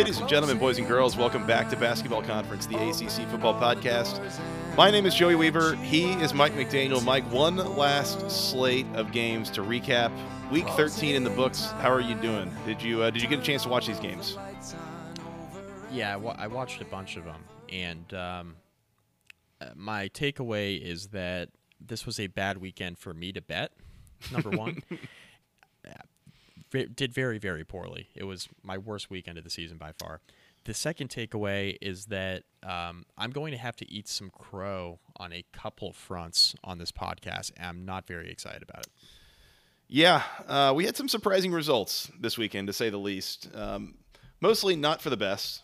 Ladies and gentlemen, boys and girls, welcome back to Basketball Conference, the ACC Football Podcast. My name is Joey Weaver. He is Mike McDaniel. Mike, one last slate of games to recap. Week 13 in the books. How are you doing? Did you uh, did you get a chance to watch these games? Yeah, I, wa- I watched a bunch of them, and um, uh, my takeaway is that this was a bad weekend for me to bet. Number one, did very very poorly. It was my worst weekend of the season by far. The second takeaway is that um, I'm going to have to eat some crow on a couple fronts on this podcast. and I'm not very excited about it. Yeah, uh, we had some surprising results this weekend, to say the least. Um, mostly not for the best.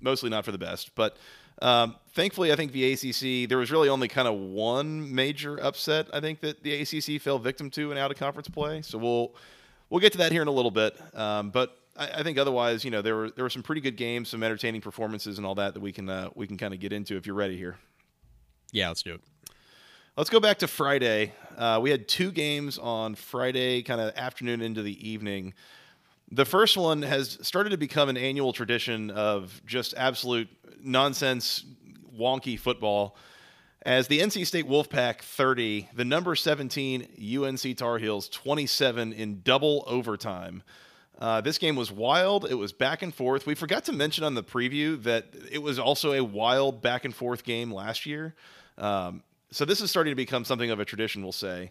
Mostly not for the best. But um, thankfully, I think the ACC, there was really only kind of one major upset, I think, that the ACC fell victim to in out of conference play. So we'll. We'll get to that here in a little bit, um, but I, I think otherwise, you know, there were there were some pretty good games, some entertaining performances, and all that that we can uh, we can kind of get into if you're ready here. Yeah, let's do it. Let's go back to Friday. Uh, we had two games on Friday, kind of afternoon into the evening. The first one has started to become an annual tradition of just absolute nonsense, wonky football. As the NC State Wolfpack 30, the number 17 UNC Tar Heels 27 in double overtime. Uh, this game was wild. It was back and forth. We forgot to mention on the preview that it was also a wild back and forth game last year. Um, so this is starting to become something of a tradition, we'll say.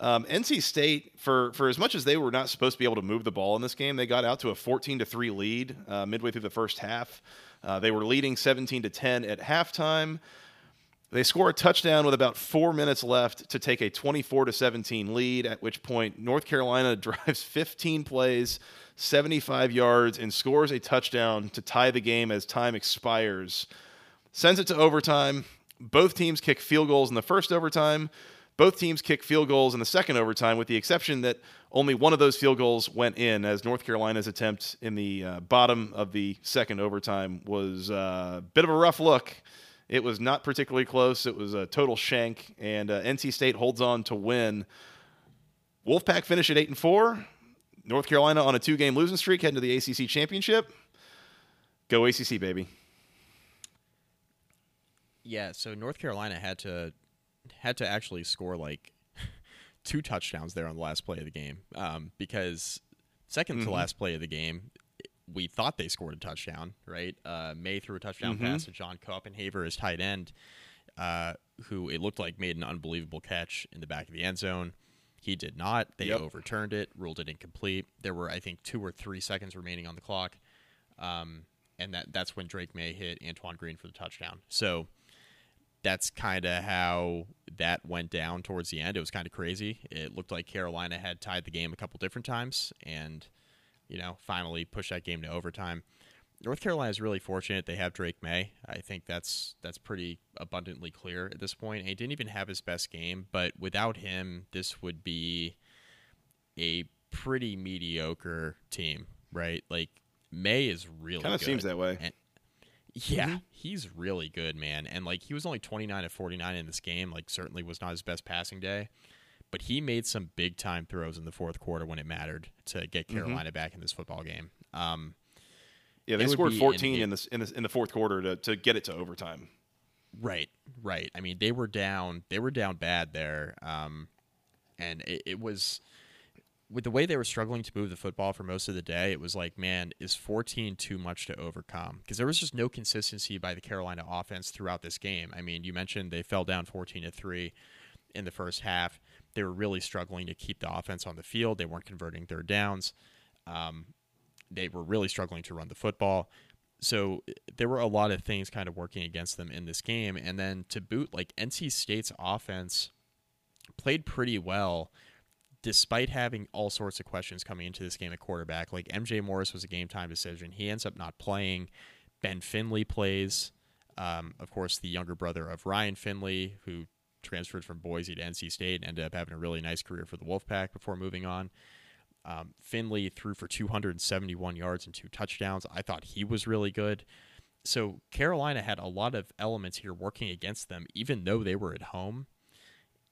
Um, NC State, for for as much as they were not supposed to be able to move the ball in this game, they got out to a 14 to three lead uh, midway through the first half. Uh, they were leading 17 to 10 at halftime. They score a touchdown with about four minutes left to take a 24 to 17 lead. At which point, North Carolina drives 15 plays, 75 yards, and scores a touchdown to tie the game as time expires. Sends it to overtime. Both teams kick field goals in the first overtime. Both teams kick field goals in the second overtime, with the exception that only one of those field goals went in, as North Carolina's attempt in the uh, bottom of the second overtime was uh, a bit of a rough look. It was not particularly close. It was a total shank, and uh, NC State holds on to win. Wolfpack finish at eight and four. North Carolina on a two-game losing streak, heading to the ACC championship. Go ACC, baby. Yeah, so North Carolina had to had to actually score like two touchdowns there on the last play of the game um, because 2nd to last play of the game, we thought they scored a touchdown, right? Uh, Maye threw a touchdown pass to John Copenhaver, his tight end, uh, who it looked like made an unbelievable catch in the back of the end zone. He did not. They Yep. overturned it, ruled it incomplete. There were, I think, two or three seconds remaining on the clock, um, and that that's when Drake Maye hit Antoine Green for the touchdown. So that's kind of how that went down towards the end. It was kind of crazy. It looked like Carolina had tied the game a couple different times and, you know, finally push that game to overtime. North Carolina is really fortunate they have Drake Maye. I think that's that's pretty abundantly clear at this point. And he didn't even have his best game, but without him, this would be a pretty mediocre team, right? Like Maye is really Kind of seems that way. And- yeah, mm-hmm. he's really good, man. And like he was only 29 of 49 in this game, like certainly was not his best passing day, but he made some big time throws in the fourth quarter when it mattered to get Carolina back in this football game. Um Yeah, they scored 14 in- in, the in the in the fourth quarter to, to get it to overtime. Right, right. I mean, they were down. They were down bad there, um, and it, it was with the way they were struggling to move the football for most of the day. It was like, man, is 14 too much to overcome? Because there was just no consistency by the Carolina offense throughout this game. I mean, you mentioned they fell down 14 to three in the first half. They were really struggling to keep the offense on the field. They weren't converting third downs. Um, They were really struggling to run the football. So there were a lot of things kind of working against them in this game. And then to boot, like NC State's offense played pretty well despite having all sorts of questions coming into this game at quarterback. Like MJ Morris was a game time decision. He ends up not playing. Ben Finley plays. Um, of course, the younger brother of Ryan Finley, who transferred from Boise to NC State and ended up having a really nice career for the Wolfpack before moving on. Um, Finley threw for 271 yards and two touchdowns. I thought he was really good. So Carolina had a lot of elements here working against them, even though they were at home.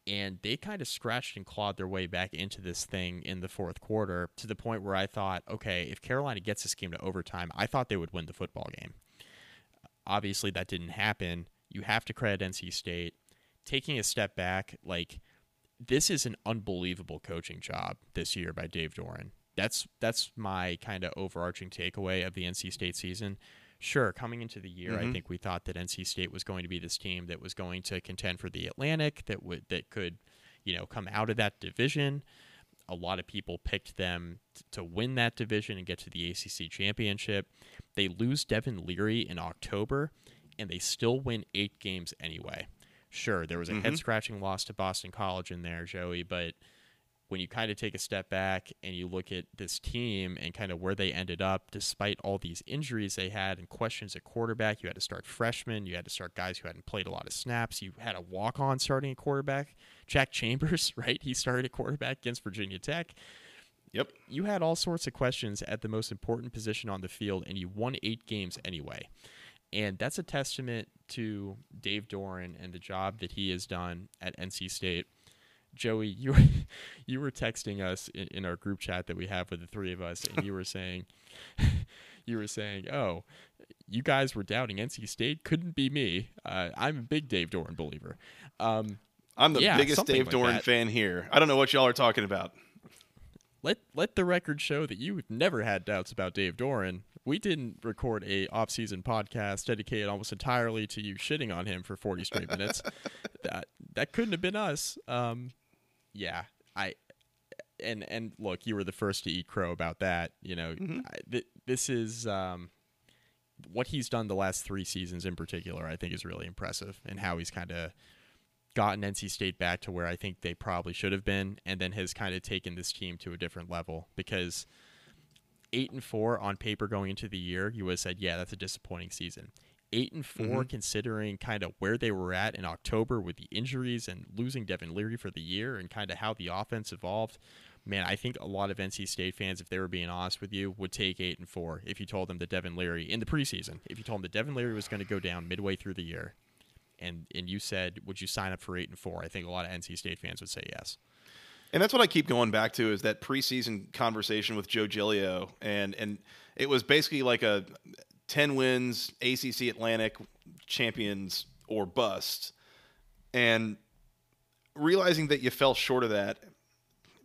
And they kind of scratched and clawed their way back into this thing in the fourth quarter to the point where I thought, okay, if Carolina gets this game to overtime, I thought they would win the football game. Obviously, that didn't happen. You have to credit NC State. Taking a step back, like this is an unbelievable coaching job this year by Dave Doeren. That's that's my kind of overarching takeaway of the NC State season. Sure, coming into the year, mm-hmm. I think we thought that NC State was going to be this team that was going to contend for the Atlantic, that would that could, you know, come out of that division. A lot of people picked them t- to win that division and get to the ACC championship. They lose Devin Leary in October, and they still win eight games anyway. Sure, there was a mm-hmm. head scratching loss to Boston College in there, Joey, but when you kind of take a step back and you look at this team and kind of where they ended up, despite all these injuries they had and questions at quarterback, you had to start freshmen, you had to start guys who hadn't played a lot of snaps, you had a walk on starting at quarterback. Jack Chambers, right? He started at quarterback against Virginia Tech. Yep. You had all sorts of questions at the most important position on the field, and you won eight games anyway. And that's a testament to Dave Doeren and the job that he has done at NC State. Joey, you you were texting us in, in, our group chat that we have with the three of us, and you were saying, you were saying, oh, you guys were doubting NC State. Couldn't be me. Uh, I'm a big Dave Doeren believer. Um, I'm the yeah, biggest Dave like Doeren that. fan here. I don't know what y'all are talking about. Let let the record show that you've never had doubts about Dave Doeren we didn't record a off-season podcast dedicated almost entirely to you shitting on him for 40 straight minutes. that that couldn't have been us. Um, yeah, I and and look, you were the first to eat crow about that. You know, mm-hmm. I, th- this is um, what he's done the last three seasons in particular. I think is really impressive, and how he's kind of gotten NC State back to where I think they probably should have been, and then has kind of taken this team to a different level because eight and four on paper going into the year, you would have said, yeah, that's a disappointing season. Eight and 4 mm-hmm. considering kind of where they were at in October with the injuries and losing Devin Leary for the year and kind of how the offense evolved. Man, I think a lot of NC State fans, if they were being honest with you, would take eight and four if you told them that Devin Leary in the preseason, if you told them that Devin Leary was going to go down midway through the year, and and you said, would you sign up for eight and four? I think a lot of NC State fans would say yes. And that's what I keep going back to is that preseason conversation with Joe Giglio, and and it was basically like a ten wins ACC Atlantic champions or bust, and realizing that you fell short of that.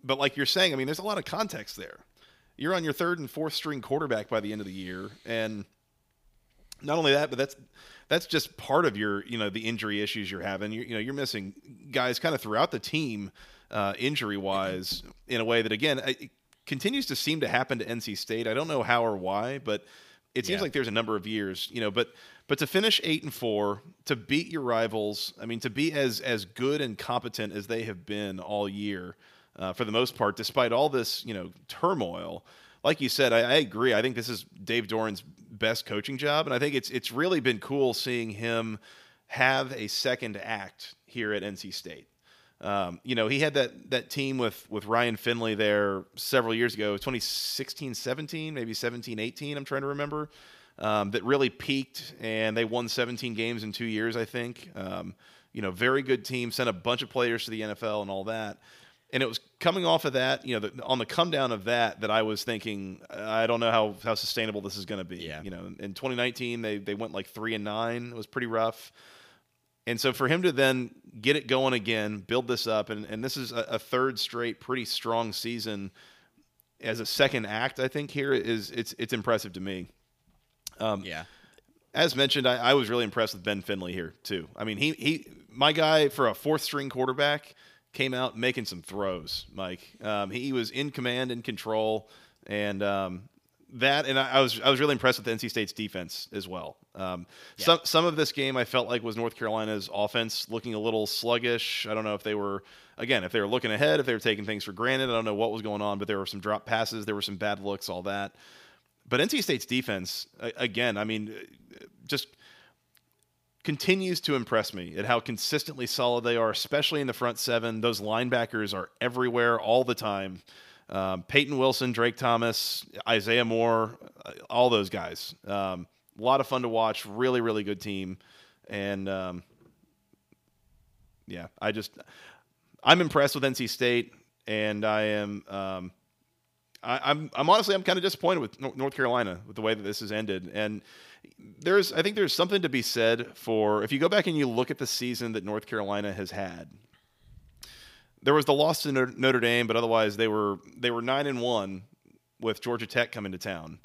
But like you're saying, I mean, there's a lot of context there. You're on your third and fourth string quarterback by the end of the year, and not only that, but that's that's just part of your you know the injury issues you're having. You, you know, you're missing guys kind of throughout the team uh, injury wise in a way that again it continues to seem to happen to NC State. I don't know how or why, but it seems yeah. like there's a number of years, you know, but but to finish 8 and 4, to beat your rivals, I mean to be as as good and competent as they have been all year uh, for the most part despite all this, you know, turmoil. Like you said, I, I agree. I think this is Dave Doeren's best coaching job and I think it's it's really been cool seeing him have a second act here at NC State. Um, you know, he had that that team with with Ryan Finley there several years ago, 2016, 17, maybe 17, 18. I'm trying to remember. Um, that really peaked, and they won 17 games in two years, I think. Um, you know, very good team, sent a bunch of players to the NFL and all that. And it was coming off of that, you know, the, on the come down of that, that I was thinking, I don't know how, how sustainable this is going to be. Yeah. You know, in 2019, they, they went like three and nine. It was pretty rough. And so for him to then get it going again, build this up, and, and this is a, a third straight pretty strong season as a second act, I think here is it's it's impressive to me. Um, yeah. As mentioned, I, I, was really impressed with Ben Finley here too. I mean, he he my guy for a fourth string quarterback came out making some throws. Mike, um, he was in command and control, and um, that, and I, I, was I was really impressed with NC State's defense as well. Um, yeah. Some some of this game I felt like was North Carolina's offense looking a little sluggish. I don't know if they were again if they were looking ahead, if they were taking things for granted. I don't know what was going on, but there were some drop passes, there were some bad looks, all that. But NC State's defense, again, I mean, just continues to impress me at how consistently solid they are, especially in the front seven. Those linebackers are everywhere all the time. Um, Peyton Wilson, Drake Thomas, Isaiah Moore, uh, all those guys. Um, a lot of fun to watch. Really, really good team. And um, yeah, I just I'm impressed with NC State, and I am. Um, I, I'm, I'm honestly I'm kind of disappointed with North Carolina with the way that this has ended, and there's I think there's something to be said for if you go back and you look at the season that North Carolina has had there was the loss to Notre Dame, but otherwise they were they were nine and one with Georgia Tech coming to town.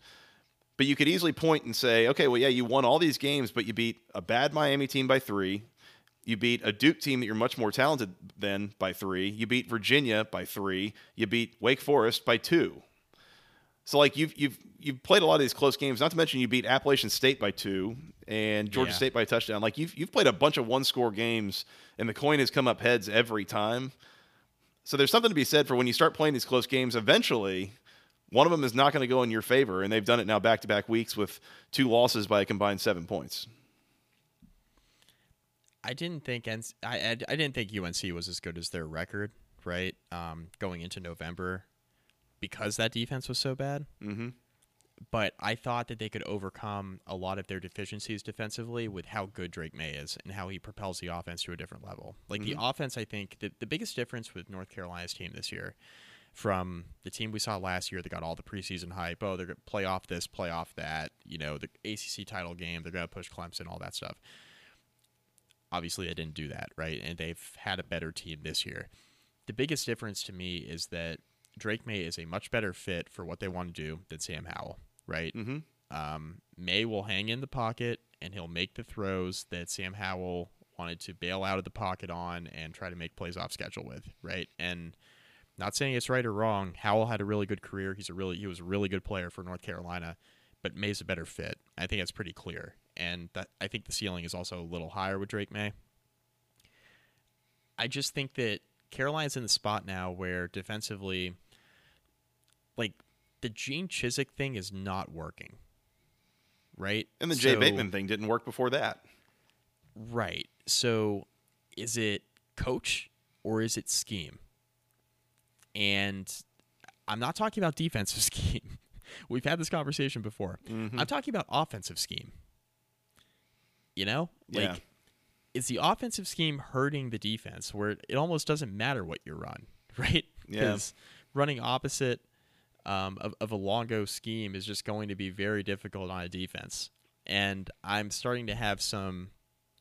But you could easily point and say, okay, well, yeah, you won all these games, but you beat a bad Miami team by three. You beat a Duke team that you're much more talented than by three. You beat Virginia by three. You beat Wake Forest by two. So like you've you've you've played a lot of these close games. Not to mention you beat Appalachian State by two and Georgia yeah. State by a touchdown. Like you've you've played a bunch of one score games, and the coin has come up heads every time. So there's something to be said for when you start playing these close games, eventually one of them is not going to go in your favor. And they've done it now back to back weeks with two losses by a combined seven points. I didn't think I, I, I didn't think UNC was as good as their record, right? Um, going into November because that defense was so bad. Mm-hmm but I thought that they could overcome a lot of their deficiencies defensively with how good Drake Maye is and how he propels the offense to a different level. Like mm-hmm. the offense, I think the, the biggest difference with North Carolina's team this year from the team we saw last year that got all the preseason hype. Oh, they're going to play off this, play off that. You know, the ACC title game, they're going to push Clemson, all that stuff. Obviously, they didn't do that, right? And they've had a better team this year. The biggest difference to me is that Drake Maye is a much better fit for what they want to do than Sam Howell right? Mm-hmm. Um, Maye will hang in the pocket and he'll make the throws that Sam Howell wanted to bail out of the pocket on and try to make plays off schedule with, right? And not saying it's right or wrong. Howell had a really good career. He's a really he was a really good player for North Carolina, but Maye's a better fit. I think that's pretty clear. And that I think the ceiling is also a little higher with Drake Maye. I just think that Carolina's in the spot now where defensively like the Gene Chizik thing is not working. Right? And the so, Jay Bateman thing didn't work before that. Right. So is it coach or is it scheme? And I'm not talking about defensive scheme. We've had this conversation before. Mm-hmm. I'm talking about offensive scheme. You know? Like yeah. is the offensive scheme hurting the defense where it almost doesn't matter what you run, right? Because yeah. running opposite um, of, of a Longo scheme is just going to be very difficult on a defense. And I'm starting to have some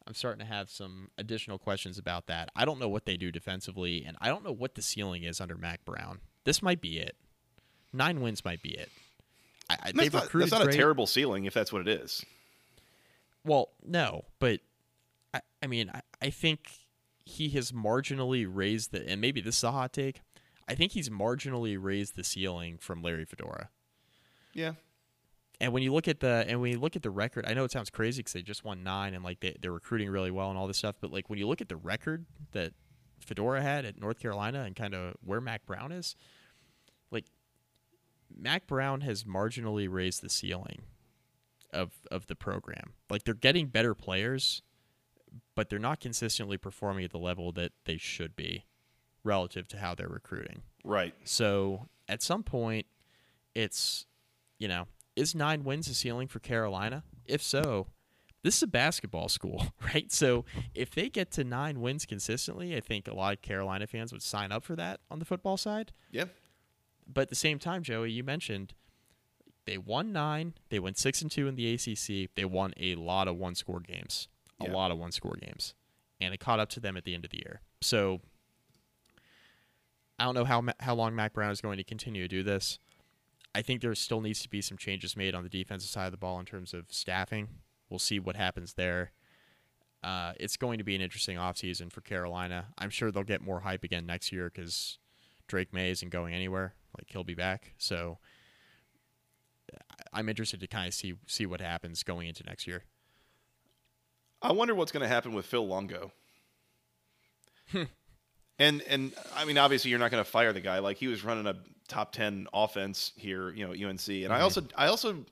I'm starting to have some additional questions about that. I don't know what they do defensively, and I don't know what the ceiling is under Mack Brown. This might be it. Nine wins might be it. I, I, that's, not, that's not a terrible ceiling if that's what it is. Well, no, but I, I mean, I, I think he has marginally raised the, and maybe this is a hot take. I think he's marginally raised the ceiling from Larry Fedora. Yeah. And when you look at the and when you look at the record, I know it sounds crazy because they just won nine and like they, they're recruiting really well and all this stuff. But like when you look at the record that Fedora had at North Carolina and kind of where Mack Brown is, like Mack Brown has marginally raised the ceiling of of the program. Like they're getting better players, but they're not consistently performing at the level that they should be relative to how they're recruiting. Right. So at some point, it's, you know, is nine wins a ceiling for Carolina? If so, this is a basketball school, right? So if they get to nine wins consistently, I think a lot of Carolina fans would sign up for that on the football side. Yeah. But at the same time, Joey, you mentioned they won nine. They went six and two in the ACC. They won a lot of one score games, a yeah. lot of one score games, and it caught up to them at the end of the year. So I don't know how how long Mack Brown is going to continue to do this. I think there still needs to be some changes made on the defensive side of the ball in terms of staffing. We'll see what happens there. Uh, it's going to be an interesting offseason for Carolina. I'm sure they'll get more hype again next year because Drake Maye isn't going anywhere. Like he'll be back. So I'm interested to kind of see see what happens going into next year. I wonder what's going to happen with Phil Longo. And and I mean, obviously, you're not going to fire the guy. Like he was running a top ten offense here, you know, UNC. And I also, I also,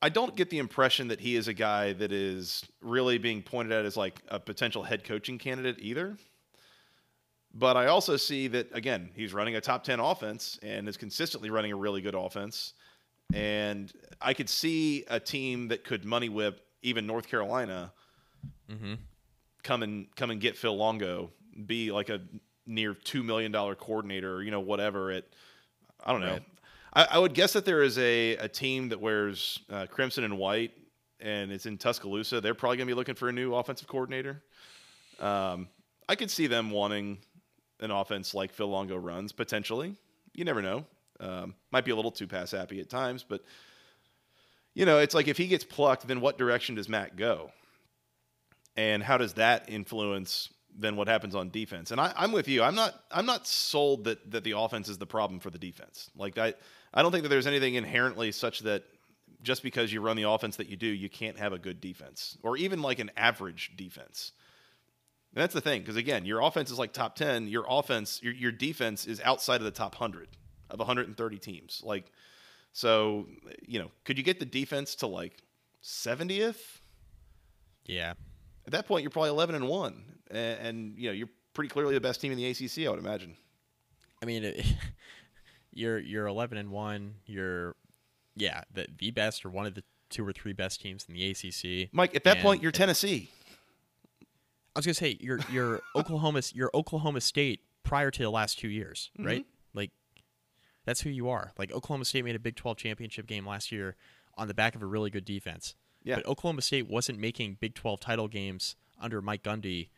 I don't get the impression that he is a guy that is really being pointed at as like a potential head coaching candidate either. But I also see that again, he's running a top ten offense and is consistently running a really good offense. And I could see a team that could money whip even North Carolina mm-hmm. come and come and get Phil Longo, be like a near two million dollar coordinator, or, you know, whatever. It, I don't know. Right. I, I would guess that there is a, a team that wears uh, crimson and white, and it's in Tuscaloosa. They're probably going to be looking for a new offensive coordinator. Um, I could see them wanting an offense like Phil Longo runs potentially. You never know. Um, might be a little too pass happy at times, but you know, it's like if he gets plucked, then what direction does Matt go? And how does that influence then what happens on defense? And I, I'm with you. I'm not I'm not sold that that the offense is the problem for the defense. Like I I don't think that there's anything inherently such that just because you run the offense that you do, you can't have a good defense or even like an average defense. And that's the thing, because again, your offense is like top ten. Your offense, your your defense is outside of the top hundred of 130 teams. Like, so you know, could you get the defense to like 70th? Yeah. At that point, you're probably 11 and one, and, and you know you're pretty clearly the best team in the ACC. I would imagine. I mean, it, you're you're 11 and one. You're yeah, the the best or one of the two or three best teams in the ACC. Mike, at that And- point, you're Tennessee. I was gonna say you're you're Oklahoma you're Oklahoma State prior to the last two years, Mm-hmm. right? Like that's who you are. Like Oklahoma State made a Big 12 championship game last year on the back of a really good defense. Yeah. But Oklahoma State wasn't making Big 12 title games under Mike Gundy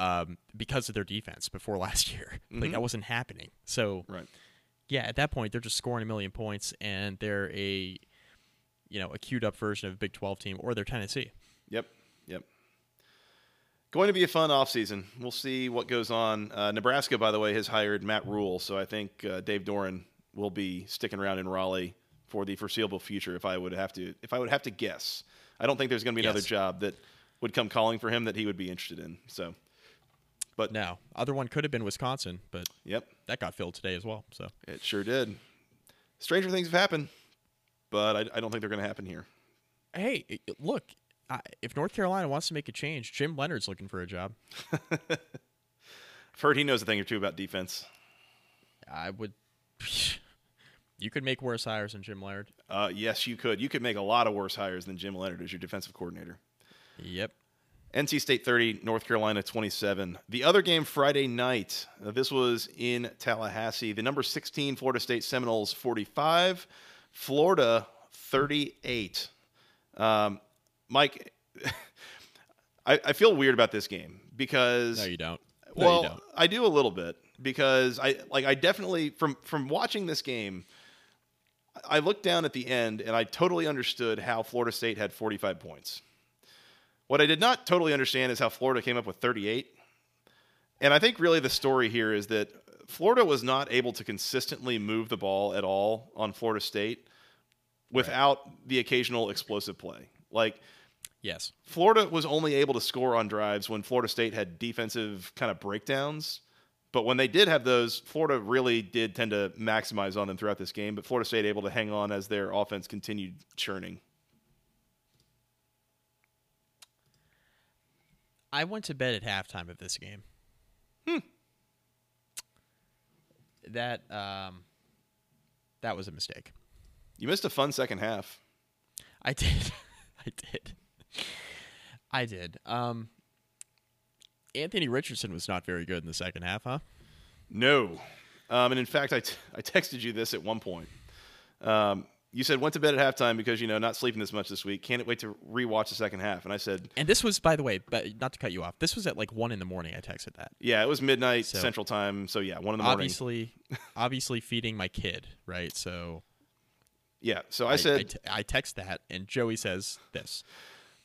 um, because of their defense before last year. Like that wasn't happening. So Right. yeah, at that point they're just scoring a million points and they're a you know a queued up version of a Big 12 team or they're Tennessee. Yep. Yep. Going to be a fun offseason. We'll see what goes on. Uh, Nebraska, by the way, has hired Matt Rhule, so I think uh, Dave Doeren will be sticking around in Raleigh for the foreseeable future. If I would have to, if I would have to guess, I don't think there's going to be another job that would come calling for him that he would be interested in. So, but now, other one could have been Wisconsin, but yep, that got filled today as well. So it sure did. Stranger things have happened, but I, I don't think they're going to happen here. hey, look, I, if North Carolina wants to make a change, Jim Leonhard's looking for a job. I've heard he knows a thing or two about defense. I would. You could make worse hires than Jim Leonhard. Uh, yes, you could. You could make a lot of worse hires than Jim Leonhard as your defensive coordinator. Yep. NC State 30, North Carolina 27. The other game Friday night, uh, this was in Tallahassee. The number 16 Florida State Seminoles 45, Florida 38. Um, Mike, I, I feel weird about this game because No, you don't. No, well, you don't. I do a little bit because I like I definitely from from watching this game, I looked down at the end and I totally understood how Florida State had 45 points. What I did not totally understand is how Florida came up with 38. And I think really the story here is that Florida was not able to consistently move the ball at all on Florida State without the occasional explosive play. Like Yes. Florida was only able to score on drives when Florida State had defensive kind of breakdowns. But when they did have those, Florida really did tend to maximize on them throughout this game. But Florida State able to hang on as their offense continued churning. I went to bed at halftime of this game. Hmm. That um, that was a mistake. You missed a fun second half. I did. I did. I did. Um, Anthony Richardson was not very good in the second half, huh? No. Um, and in fact, I, t- I texted you this at one point. Um, you said went to bed at halftime because you know not sleeping this much this week. Can't wait to rewatch the second half. And I said, And this was, by the way, but not to cut you off. This was at like one in the morning. I texted that. yeah, it was midnight So- Central Time. So yeah, one in the morning. Obviously, obviously feeding my kid, right? So Yeah. So I, said, I, t- I text that, and Joey says this.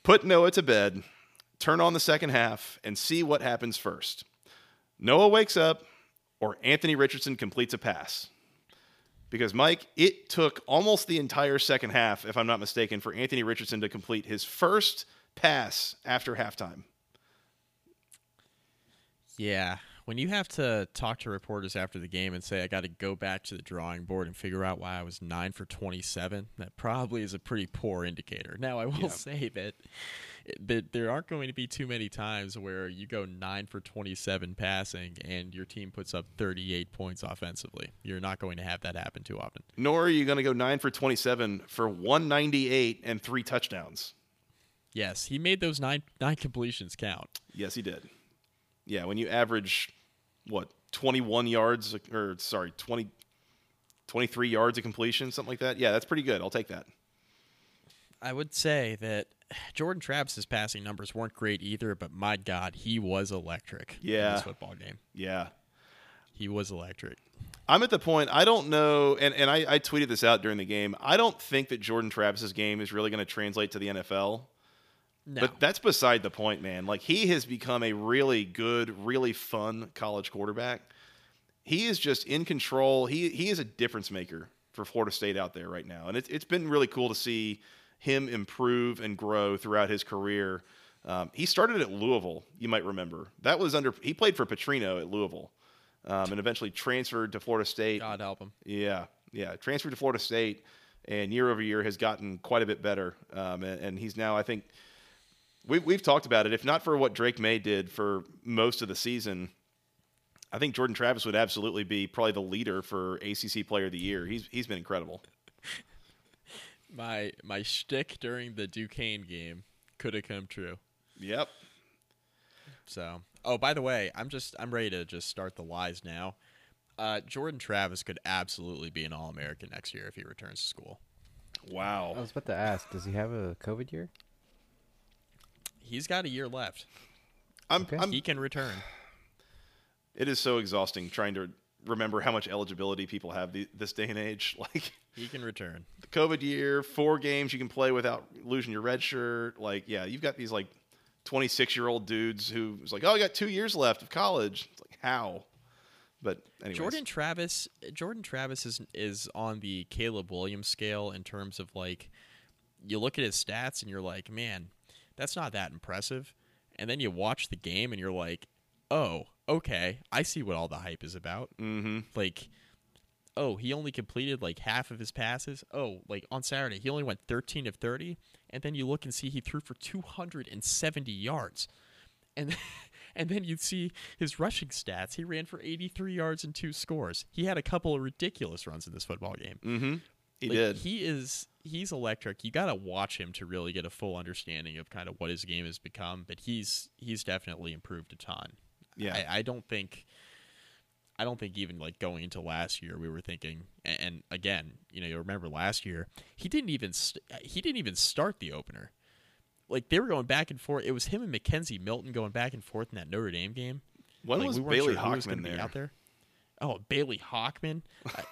put Noah to bed, turn on the second half, and see what happens first. Noah wakes up, or Anthony Richardson completes a pass. Because Mike, it took almost the entire second half, if I'm not mistaken, for Anthony Richardson to complete his first pass after halftime. Yeah. When you have to talk to reporters after the game and say, I got to go back to the drawing board and figure out why I was 9 for 27, that probably is a pretty poor indicator. Now, I will Yeah. say that, that there aren't going to be too many times where you go 9 for 27 passing and your team puts up 38 points offensively. You're not going to have that happen too often. Nor are you going to go 9 for 27 for 198 and three touchdowns. Yes, he made those nine nine completions count. Yes, he did. Yeah, when you average, what, 21 yards, or sorry, 20, 23 yards of completion, something like that. Yeah, that's pretty good. I'll take that. I would say that Jordan Travis's passing numbers weren't great either, but my God, he was electric yeah in this football game. Yeah. He was electric. I'm at the point I don't know, and, and I, I tweeted this out during the game. I don't think that Jordan Travis's game is really going to translate to the NFL. No, But that's beside the point, man. Like he has become a really good, really fun college quarterback. He is just in control. He he is a difference maker for Florida State out there right now, and it's it's been really cool to see him improve and grow throughout his career. Um, he started at Louisville, you might remember. That was under he played for Petrino at Louisville, um, and eventually transferred to Florida State. God help him. Yeah, yeah. Transferred to Florida State, and year over year has gotten quite a bit better. Um, and, and he's now, I think, we, we've talked about it. If not for what Drake Maye did for most of the season, I think Jordan Travis would absolutely be probably the leader for ACC Player of the Year. He's he's been incredible. My my shtick during the Duquesne game could have come true. Yep. So, oh, by the way, I'm just I'm ready to just start the lies now. Uh, Jordan Travis could absolutely be an All American next year if he returns to school. Wow. I was about to ask, does he have a COVID year? He's got a year left. I'm, Okay. I'm He can return. it is so exhausting trying to remember how much eligibility people have the, this day and age. Like He can return. the COVID year, four games you can play without losing your red shirt. Like, yeah, you've got these like 26 year old dudes who's like, oh, I got two years left of college. It's like, how? But anyways, Jordan Travis Jordan Travis is is on the Caleb Williams scale in terms of like you look at his stats and you're like, man, that's not that impressive. And then you watch the game and you're like, oh, okay, I see what all the hype is about. Mm-hmm. Like, oh, he only completed like half of his passes. Oh, like on Saturday, he only went 13 of 30. And then you look and see he threw for 270 yards. And and then you see his rushing stats. He ran for 83 yards and two scores. He had a couple of ridiculous runs in this football game. hmm he Like, did. He is he's electric. You got to watch him to really get a full understanding of kind of what his game has become. But he's he's definitely improved a ton. Yeah. I, I don't think. I don't think even like going into last year we were thinking, and, again, you know, you remember last year he didn't even st- uh, he didn't even start the opener. Like they were going back and forth. It was him and McKenzie Milton going back and forth in that Notre Dame game. when Like, was we Bailey sure was there? out there? Oh, Bailey Hockman. I-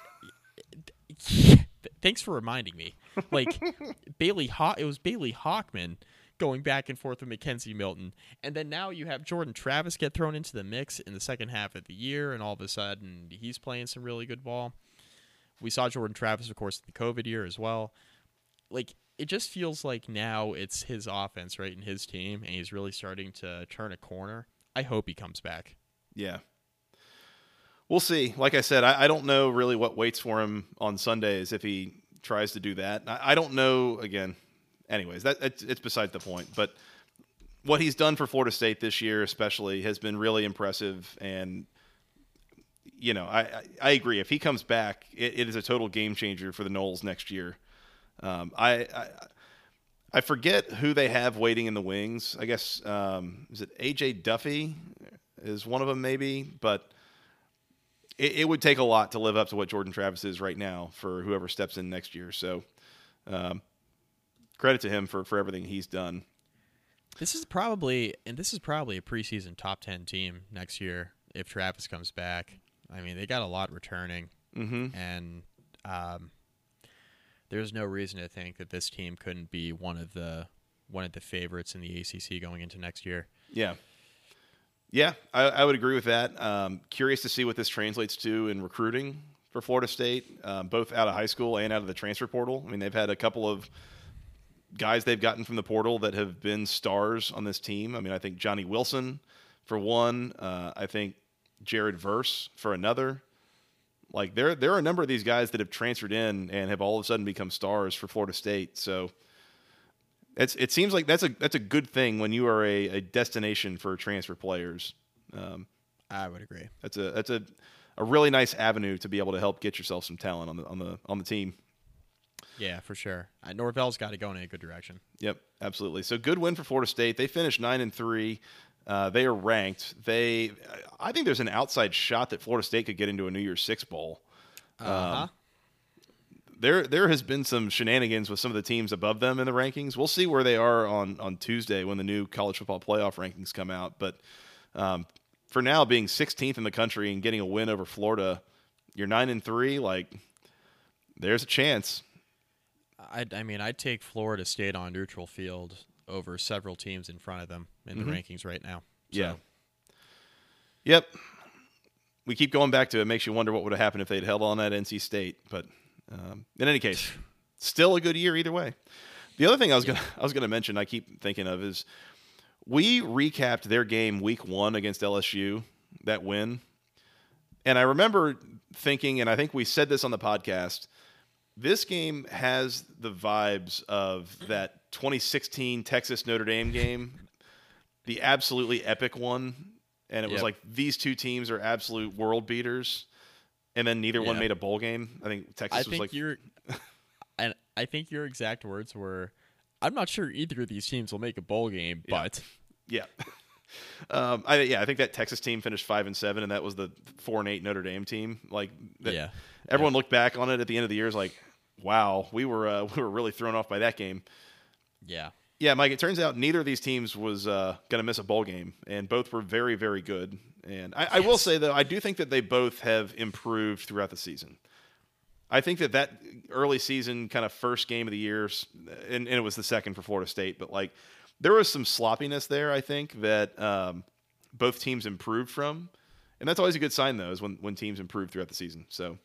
Thanks for reminding me. Like Bailey Haw- it was Bailey Hockman going back and forth with McKenzie Milton, and then now you have Jordan Travis get thrown into the mix in the second half of the year, and all of a sudden he's playing some really good ball. We saw Jordan Travis, of course, in the COVID year as well. Like it just feels like now it's his offense, right, and his team, and he's really starting to turn a corner. I hope he comes back. Yeah. We'll see. Like I said, I, I don't know really what waits for him on Sundays if he tries to do that. I, I don't know. Again, anyways, that it's, it's beside the point. But what he's done for Florida State this year, especially, has been really impressive. And you know, I I, I agree. If he comes back, it, it is a total game changer for the Noles next year. Um, I, I forget who they have waiting in the wings. I guess um, is it AJ Duffy is one of them maybe, but it, it would take a lot to live up to what Jordan Travis is right now for whoever steps in next year. So um, credit to him for for everything he's done. This is probably, and this is probably a preseason top ten team next year if Travis comes back. I mean, they got a lot returning, Mm-hmm. and um, there's no reason to think that this team couldn't be one of the one of the favorites in the ACC going into next year. Yeah. Yeah, I, I would agree with that. Um, curious to see what this translates to in recruiting for Florida State, um, both out of high school and out of the transfer portal. I mean, they've had a couple of guys they've gotten from the portal that have been stars on this team. I mean, I think Johnny Wilson for one. Uh, I think Jared Verse for another. Like there, there are a number of these guys that have transferred in and have all of a sudden become stars for Florida State. So it's it seems like that's a that's a good thing when you are a, a destination for transfer players. Um, I would agree. that's a that's a a really nice avenue to be able to help get yourself some talent on the on the on the team. Yeah, for sure. Uh, Norvell's got to go in a good direction. Yep, absolutely. So good win for Florida State. They finished nine and three. Uh, they are ranked. They, I think there's an outside shot that Florida State could get into a New Year's Six bowl. Uh-huh. There, there has been some shenanigans with some of the teams above them in the rankings. We'll see where they are on on Tuesday when the new college football playoff rankings come out. But um, for now, being 16th in the country and getting a win over Florida, you're nine and three. Like, there's a chance. I, I mean, I'd take Florida State on neutral field over several teams in front of them in the rankings right now. So, Yeah. Yep. We keep going back to it. Makes you wonder what would have happened if they'd held on at NC State. But um, in any case, still a good year either way. The other thing I was gonna I was gonna mention, I keep thinking of is we recapped their game week one against LSU, that win, and I remember thinking, and I think we said this on the podcast. This game has the vibes of that 2016 Texas Notre Dame game, the absolutely epic one. And it was Yep. like these two teams are absolute world beaters, and then neither one made a bowl game. I think Texas I was think like, your and I think your exact words were, "I'm not sure either of these teams will make a bowl game, Yeah. but yeah, um, I yeah, I think that Texas team finished five and seven, and that was the four and eight Notre Dame team. Like, that, Yeah. everyone looked back on it at the end of the year is like, wow, we were uh, we were really thrown off by that game. yeah, Yeah, Mike. It turns out neither of these teams was uh, going to miss a bowl game, and both were very, very good. And I, I will say though, I do think that they both have improved throughout the season. I think that that early season kind of first game of the year, and, and it was the second for Florida State, but like there was some sloppiness there. I think that um, both teams improved from, and that's always a good sign though, is when when teams improve throughout the season. So.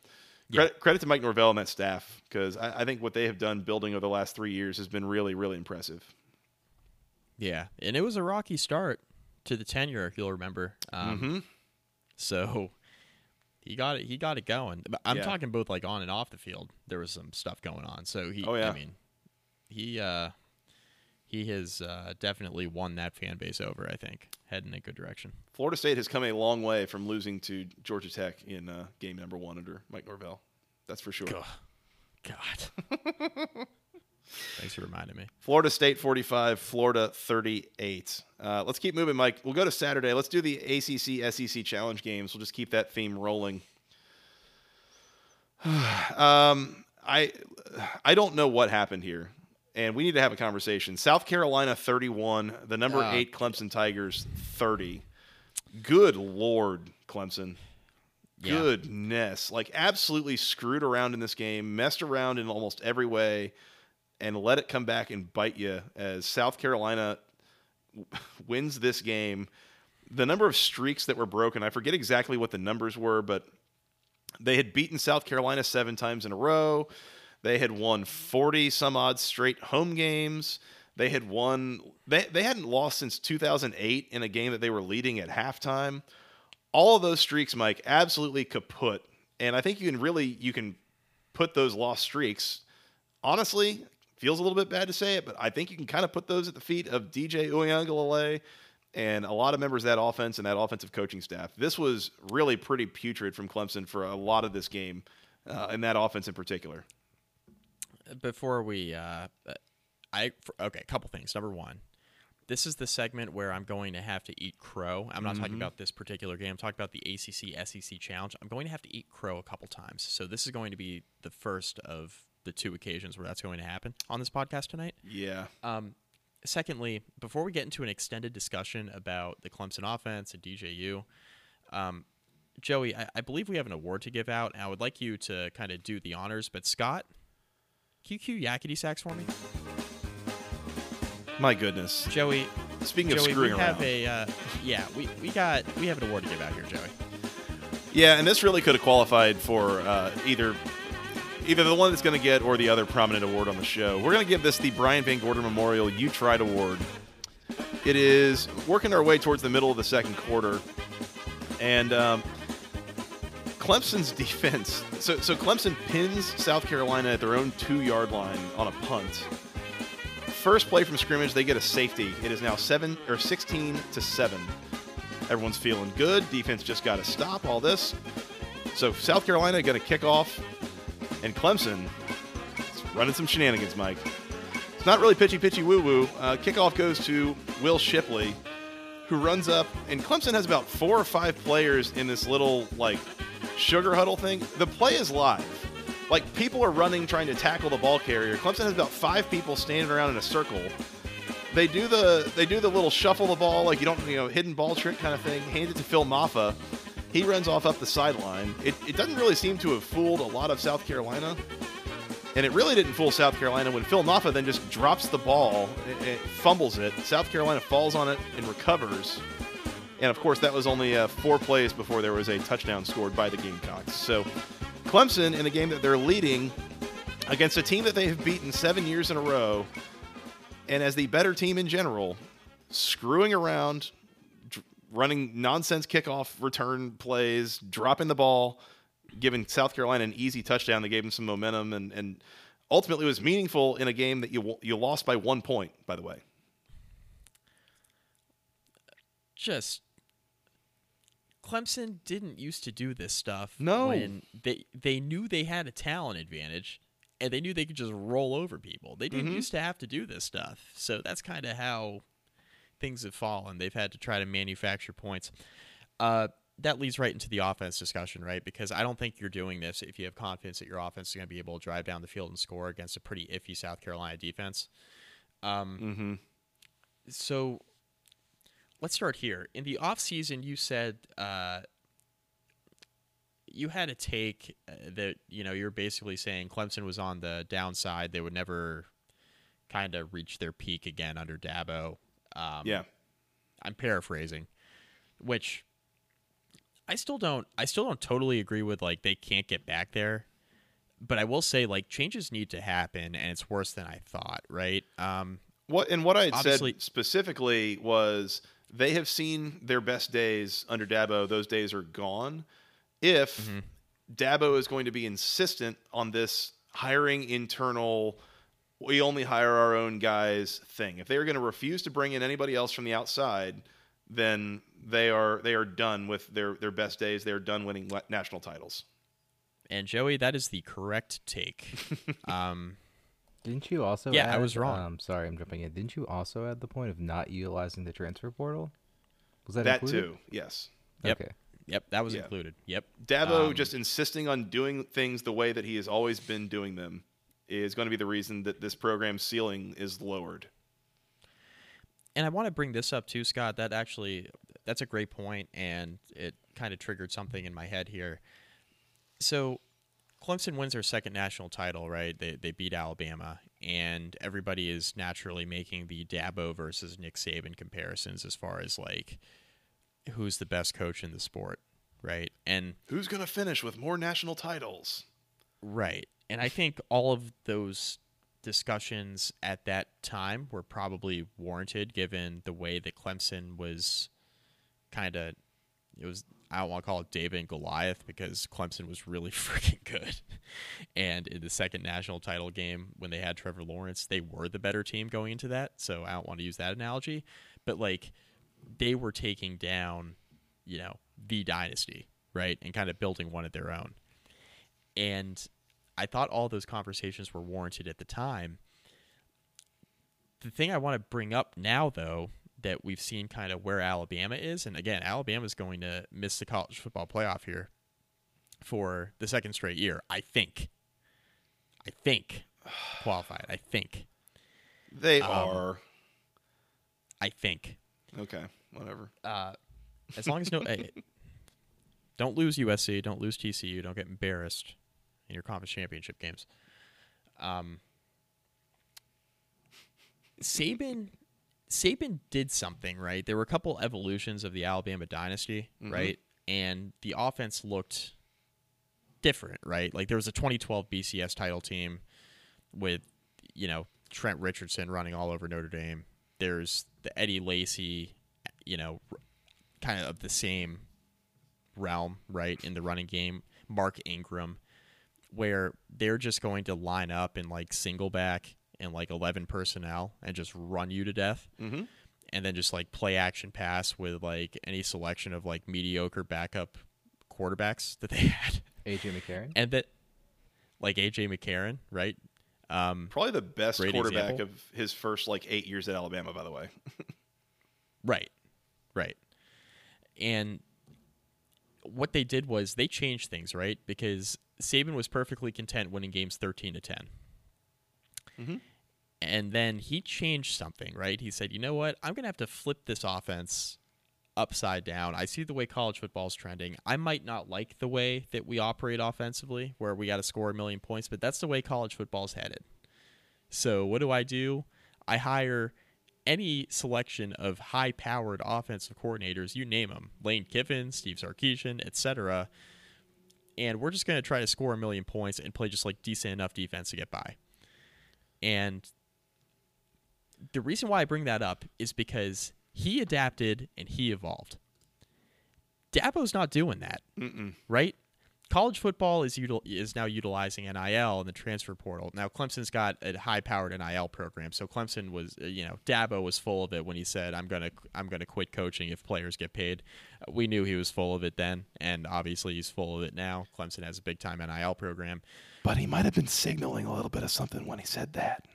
Credit, credit to Mike Norvell and that staff because I, I think what they have done building over the last three years has been really, really impressive. Yeah, and it was a rocky start to the tenure, if you'll remember. Um, Mm-hmm. So he got it. He got it going. But I'm Yeah. talking both like on and off the field. There was some stuff going on. So he. Oh, yeah. I mean, he uh, he has uh, definitely won that fan base over. I think heading in a good direction. Florida State has come a long way from losing to Georgia Tech in uh, game number one under Mike Norvell. That's for sure. God. Thanks for reminding me. Florida State 45, Florida 38. Uh, let's keep moving, Mike. We'll go to Saturday. Let's do the ACC SEC challenge games. We'll just keep that theme rolling. um, I I don't know what happened here, and we need to have a conversation. South Carolina 31, the number Uh, eight Clemson Tigers 30. Good lord, Clemson. Yeah. Goodness. Like, absolutely screwed around in this game, messed around in almost every way, and let it come back and bite you as South Carolina wins this game. The number of streaks that were broken, I forget exactly what the numbers were, but they had beaten South Carolina seven times in a row. They had won 40 some odd straight home games. They had won, they, they hadn't lost since 2008 in a game that they were leading at halftime. All of those streaks, Mike, absolutely kaput. And I think you can really, you can put those lost streaks, honestly, feels a little bit bad to say it, but I think you can kind of put those at the feet of DJ Uiagalelei and a lot of members of that offense and that offensive coaching staff. This was really pretty putrid from Clemson for a lot of this game, uh, and that offense in particular. before we uh i for, okay a couple things. Number one this is the segment where i'm going to have to eat crow. I'm not talking about this particular game. I'm talking about the acc sec challenge. I'm going to have to eat crow a couple times. So this is going to be the first of the two occasions where that's going to happen on this podcast tonight Yeah. um, secondly, before we get into an extended discussion about the Clemson offense and DJU, um, Joey, I, I believe we have an award to give out, and I would like you to kind of do the honors. But Scott, QQ Yakety Sax for me. My goodness. Joey, Speaking of screwing we have around. a uh, yeah, we, we got we have an award to give out here, Joey. Yeah, and this really could have qualified for uh, either either the one that's going to get or the other prominent award on the show. We're going to give this the Brian VanGorder Memorial You Tried Award. It is working our way towards the middle of the second quarter, and um, Clemson's defense. So, so Clemson pins South Carolina at their own two-yard line on a punt. First play from scrimmage, they get a safety. It is now seven or sixteen to seven. Everyone's feeling good. Defense just got to stop all this. So South Carolina going to kick off, and Clemson is running some shenanigans, Mike. It's not really pitchy pitchy woo woo. Uh, kickoff goes to Will Shipley, who runs up, and Clemson has about four or five players in this little like sugar huddle thing. The play is live. Like people are running trying to tackle the ball carrier. Clemson has about five people standing around in a circle. They do the they do the little shuffle the ball like you don't you know hidden ball trick kind of thing. Hand it to Phil Mafah. He runs off up the sideline. It, it doesn't really seem to have fooled a lot of South Carolina. And it really didn't fool South Carolina when Phil Mafah then just drops the ball, it, it fumbles it. South Carolina falls on it and recovers. And of course, that was only uh, four plays before there was a touchdown scored by the Gamecocks. So Clemson, in a game that they're leading against a team that they have beaten seven years in a row, and as the better team in general, screwing around, running nonsense kickoff return plays, dropping the ball, giving South Carolina an easy touchdown that gave them some momentum, and, and ultimately was meaningful in a game that you you lost by one point. By the way, Just Clemson didn't used to do this stuff. No. when they they knew they had a talent advantage, and they knew they could just roll over people. They didn't Mhm. used to have to do this stuff. So that's kind of how things have fallen. They've had to try to manufacture points. Uh, that leads right into the offense discussion, right? Because I don't think you're doing this if you have confidence that your offense is going to be able to drive down the field and score against a pretty iffy South Carolina defense. Um, mm-hmm. so let's start here. In the offseason, you said uh, you had a take uh, that, you know, you're basically saying Clemson was on the downside. They would never kind of reach their peak again under Dabo. Um, yeah, I'm paraphrasing, which I still don't I still don't totally agree with like they can't get back there. But I will say like changes need to happen and it's worse than I thought, right? Um What and what I had said specifically was they have seen their best days under Dabo. Those days are gone. If Mm-hmm. Dabo is going to be insistent on this hiring internal, we only hire our own guys thing. If they are going to refuse to bring in anybody else from the outside, then they are they are done with their their best days. They are done winning national titles. and Joey, that is the correct take. um Didn't you also? Yeah, I was wrong. Um, sorry, I'm jumping in. Didn't you also add the point of not utilizing the transfer portal? Was that That included? too, yes. Yep. Okay. Yep, that was Yeah. included. Yep. Dabo Um, just insisting on doing things the way that he has always been doing them is going to be the reason that this program's ceiling is lowered. and I want to bring this up too, Scott. That actually, that's a great point, and it kind of triggered something in my head here. So, Clemson wins their second national title, right? They they beat Alabama, and everybody is naturally making the Dabo versus Nick Saban comparisons as far as like who's the best coach in the sport, right? And Who's going to finish with more national titles? Right. And I think all of those discussions at that time were probably warranted given the way that Clemson was kind of it was I don't want to call it David and Goliath because Clemson was really freaking good. And in the second national title game when they had Trevor Lawrence, they were the better team going into that. So I don't want to use that analogy, but like they were taking down, you know, the dynasty, right? And kind of building one of their own. And I thought all those conversations were warranted at the time. The thing I want to bring up now, though, that we've seen kind of where Alabama is, and again, Alabama is going to miss the college football playoff here for the second straight year, I think. I think. Qualified. I think. They Um, are. I think. Okay, whatever. Uh, as long as no. hey, don't lose USC. Don't lose TCU. Don't get embarrassed in your conference championship games. Um, Saban, Saban did something right. There were a couple evolutions of the Alabama dynasty, Mhm. right? and the offense looked different, right? Like there was a 2012 BCS title team with, you know, Trent Richardson running all over Notre Dame. There's the Eddie Lacy, you know, kind of of the same realm, right, in the running game. Mark Ingram, where they're just going to line up in like single back and like 11 personnel and just run you to death. Mm-hmm. And then just like play action pass with like any selection of like mediocre backup quarterbacks that they had. AJ McCarron. And that, like AJ McCarron, right? Um, Probably the best quarterback example. of his first like eight years at Alabama, by the way. Right. Right. And what they did was they changed things, right? Because Saban was perfectly content winning games 13 to 10. Mhm. And then he changed something, right? He said, "You know what? I'm going to have to flip this offense upside down. I see the way college football is trending. I might not like the way that we operate offensively, where we got to score a million points, but that's the way college football's headed. So what do I do? I hire any selection of high-powered offensive coordinators, you name them, Lane Kiffin, Steve Sarkisian, etc. And we're just going to try to score a million points and play just like decent enough defense to get by. And the reason why I bring that up is because he adapted and he evolved. Dabo's not doing that, Mm-mm. right? College football is util- is now utilizing NIL and the transfer portal. Now Clemson's got a high-powered NIL program, so Clemson was, uh, you know, Dabo was full of it when he said, "I'm gonna I'm gonna quit coaching if players get paid." Uh, We knew he was full of it then, and obviously he's full of it now. Clemson has a big-time NIL program, But he might have been signaling a little bit of something when he said that.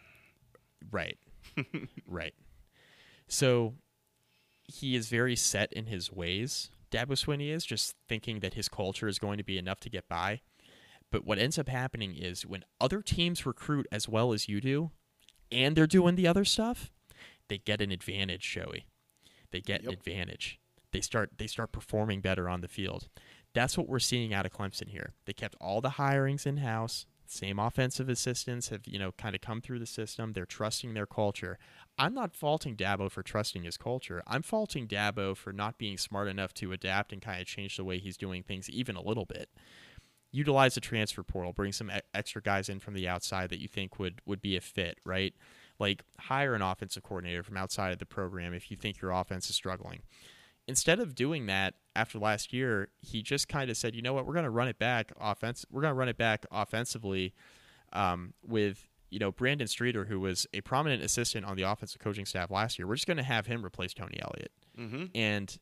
Right. right. So he is very set in his ways, Dabo Swinney is, just thinking that his culture is going to be enough to get by. But what ends up happening is when other teams recruit as well as you do, and they're doing the other stuff, they get an advantage, Joey. They get an advantage. They start they start performing better on the field. That's what we're seeing out of Clemson here. They kept all the hirings in house. Same offensive assistants have, you know, kind of come through the system. They're trusting their culture. I'm not faulting Dabo for trusting his culture. I'm faulting Dabo for not being smart enough to adapt and kind of change the way he's doing things even a little bit. Utilize the transfer portal, bring some extra guys in from the outside that you think would would be a fit, right? Like hire an offensive coordinator from outside of the program if you think your offense is struggling instead of doing that after last year, he just kind of said, you know what, we're going to run it back offense. We're going to run it back offensively um, with you know Brandon Streeter, who was a prominent assistant on the offensive coaching staff last year. We're just going to have him replace Tony Elliott, Mm-hmm. and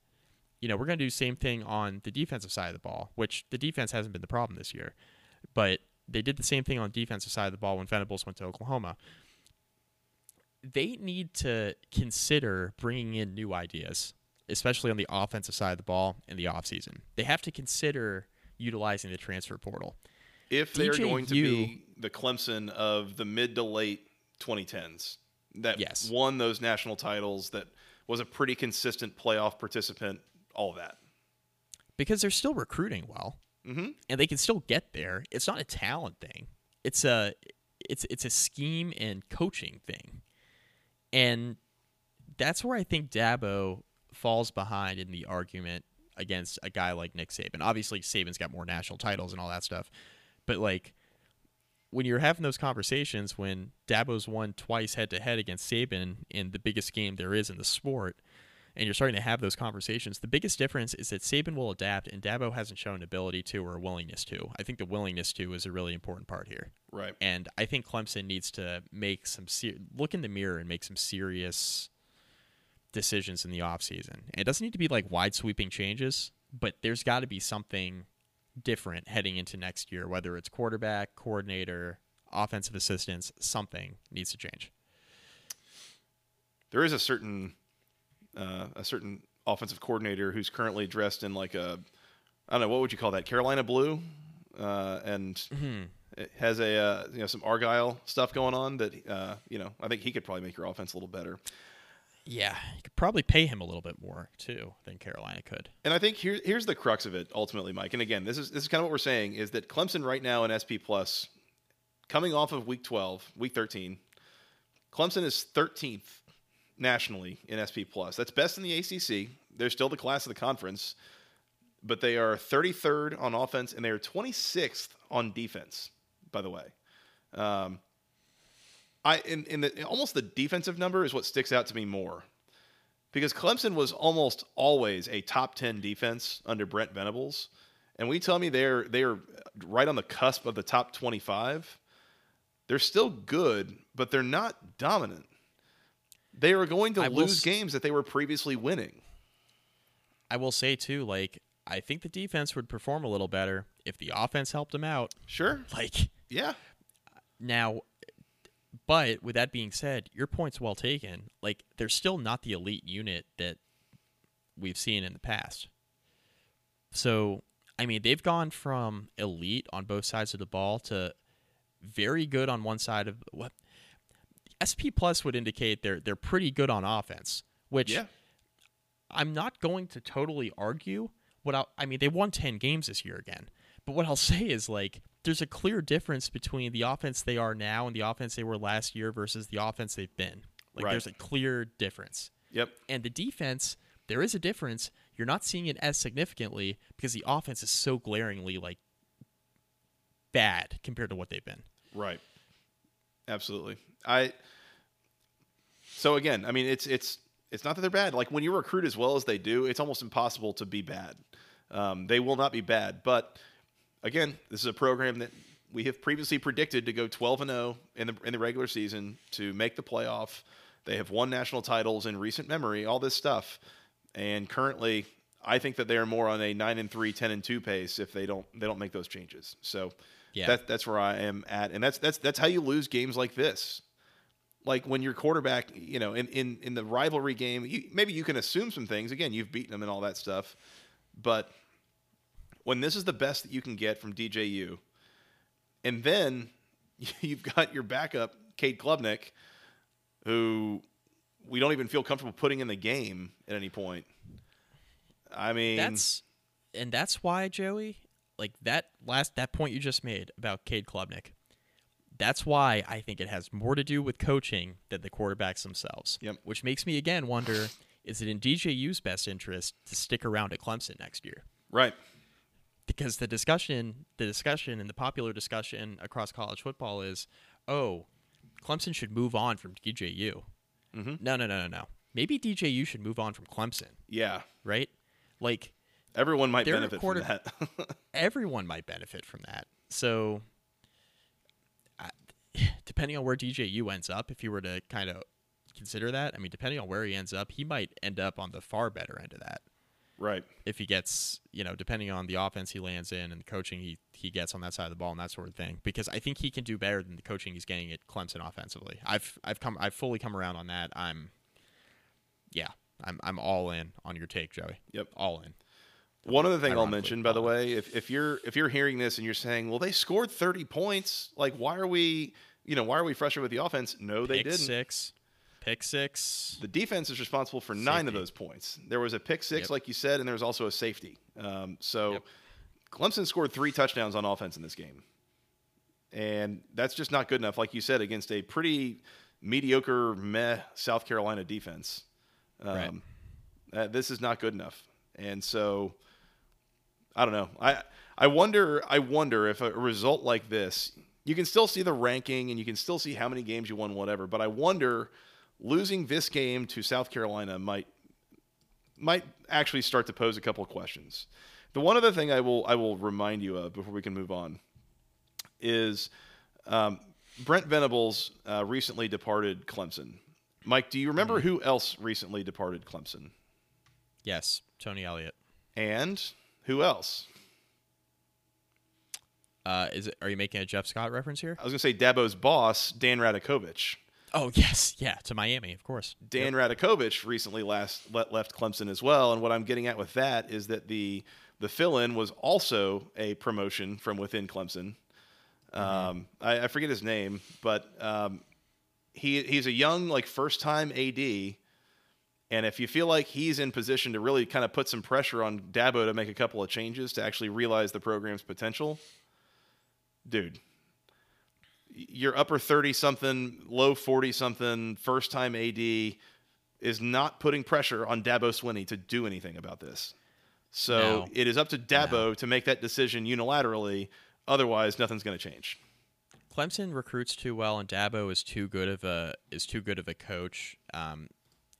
you know we're going to do the same thing on the defensive side of the ball, which the defense hasn't been the problem this year, but they did the same thing on the defensive side of the ball when Venables went to Oklahoma. They need to consider bringing in new ideas especially on the offensive side of the ball in the offseason. They have to consider utilizing the transfer portal. If they're DJ going to U- be the Clemson of the mid to late 2010s that Yes. won those national titles, that was a pretty consistent playoff participant, all that. Because they're still recruiting well Mm-hmm. and they can still get there. It's not a talent thing. It's a it's it's a scheme and coaching thing. And that's where I think Dabo falls behind in the argument against a guy like Nick Saban. Obviously Saban's got more national titles and all that stuff. But like when you're having those conversations when Dabo's won twice head to head against Saban in the biggest game there is in the sport, and you're starting to have those conversations, the biggest difference is that Saban will adapt and Dabo hasn't shown an ability to or a willingness to. I think the willingness to is a really important part here. Right. And I think Clemson needs to make some ser- look in the mirror and make some serious decisions in the offseason. It doesn't need to be like wide sweeping changes, but there's got to be something different heading into next year, whether it's quarterback, coordinator, offensive assistants, something needs to change. There is a certain uh, a certain offensive coordinator who's currently dressed in like a I don't know what would you call that Carolina blue, uh, and Mm-hmm. it has a uh, you know some Argyle stuff going on that uh, you know I think he could probably make your offense a little better. Yeah, you could probably pay him a little bit more too than Carolina could. And I think here, here's the crux of it ultimately, Mike. And again, this is this is kind of what we're saying is that Clemson right now in SP Plus, coming off of Week 12, Week 13, Clemson is 13th nationally in SP Plus. That's best in the ACC. They're still the class of the conference. but they are 33rd on offense and they are 26th on defense. By the way, um, I in, in the almost the defensive number is what sticks out to me more because Clemson was almost always a top 10 defense under Brent Venables, and we tell me they're they're right on the cusp of the top 25. They're still good, but they're not dominant. They are going to I lose s- games that they were previously winning. I will say too, like I think the defense would perform a little better if the offense helped them out. Sure. Like Yeah. now, but with that being said, your point's well taken. Like they're still not the elite unit that we've seen in the past. So I mean, they've gone from elite on both sides of the ball to very good on one side of what SP plus would indicate they're they're pretty good on offense, which Yeah. I'm not going to totally argue. What I'll, I mean, they won ten games this year again, but what I'll say is like there's a clear difference between the offense they are now and the offense they were last year versus the offense they've been. Like Right. there's a clear difference, Yep. and the defense there is a difference. You're not seeing it as significantly because the offense is so glaringly like bad compared to what they've been. Right. Absolutely. I So again, I mean it's it's it's not that they're bad. Like when you recruit as well as they do, it's almost impossible to be bad. Um, they will not be bad, but again, this is a program that we have previously predicted to go 12 and 0 in the in the regular season to make the playoff. They have won national titles in recent memory, all this stuff. And currently, I think that they are more on a 9 and 3, 10 and 2 pace if they don't they don't make those changes. So Yeah. that, that's where I am at, and that's that's that's how you lose games like this. Like when your quarterback, you know, in in, in the rivalry game, you, maybe you can assume some things. Again, you've beaten them and all that stuff, but when this is the best that you can get from DJU, and then you've got your backup, Cade Klubnik, who we don't even feel comfortable putting in the game at any point. I mean, That's and that's why Joey, like that last that point you just made about Cade Klubnik. That's why I think it has more to do with coaching than the quarterbacks themselves. Yep. Which makes me again wonder: Is it in DJU's best interest to stick around at Clemson next year? right. Because the discussion, the discussion, and the popular discussion across college football is, oh, Clemson should move on from DJU. Mm-hmm. No, no, no, no, no. Maybe DJU should move on from Clemson, Yeah, right? Like everyone might benefit quarter- from that. everyone might benefit from that. So, depending on where DJU ends up, if you were to kind of consider that, I mean, depending on where he ends up, he might end up on the far better end of that. Right. If he gets, you know, depending on the offense he lands in and the coaching he, he gets on that side of the ball and that sort of thing, because I think he can do better than the coaching he's getting at Clemson offensively. I've I've come I've fully come around on that. I'm, yeah, I'm I'm all in on your take, Joey. Yep. all in. One other thing I'll mention, by the way, if, if you're if you're hearing this and you're saying, "Well, they scored 30 points," like why are we, you know, why are we frustrated with the offense? No, they pick didn't. six, pick six. The defense is responsible for nine of those points. There was a pick six, Yep. like you said, and there was also a safety. Um, so Yep. Clemson scored three touchdowns on offense in this game, and that's just not good enough. Like you said, against a pretty mediocre, meh South Carolina defense. Um, Right. uh, this is not good enough, and so I don't know. I I wonder I wonder if a result like this, you can still see the ranking and you can still see how many games you won, whatever. But I wonder losing this game to South Carolina might might actually start to pose a couple of questions. The one other thing I will I will remind you of before we can move on is um, Brent Venables uh, recently departed Clemson. Mike, do you remember who else recently departed Clemson? Yes, Tony Elliott. And who else? Uh, is it? Are you making a Jeff Scott reference here? I was going to say Dabo's boss, Dan Radakovich. Oh yes, yeah, to Miami, of course. Dan Radakovich recently last le- left Clemson as well, and what I'm getting at with that is that the the fill-in was also a promotion from within Clemson. Um, I, I forget his name, but um, he he's a young like first time AD, and if you feel like he's in position to really kind of put some pressure on Dabo to make a couple of changes to actually realize the program's potential, dude, your upper 30 something, low 40 something, first time AD is not putting pressure on Dabo Swinney to do anything about this. So No. it is up to Dabo to make that decision unilaterally. Otherwise, nothing's going to change. Clemson recruits too well, and Dabo is too good of a is too good of a coach um,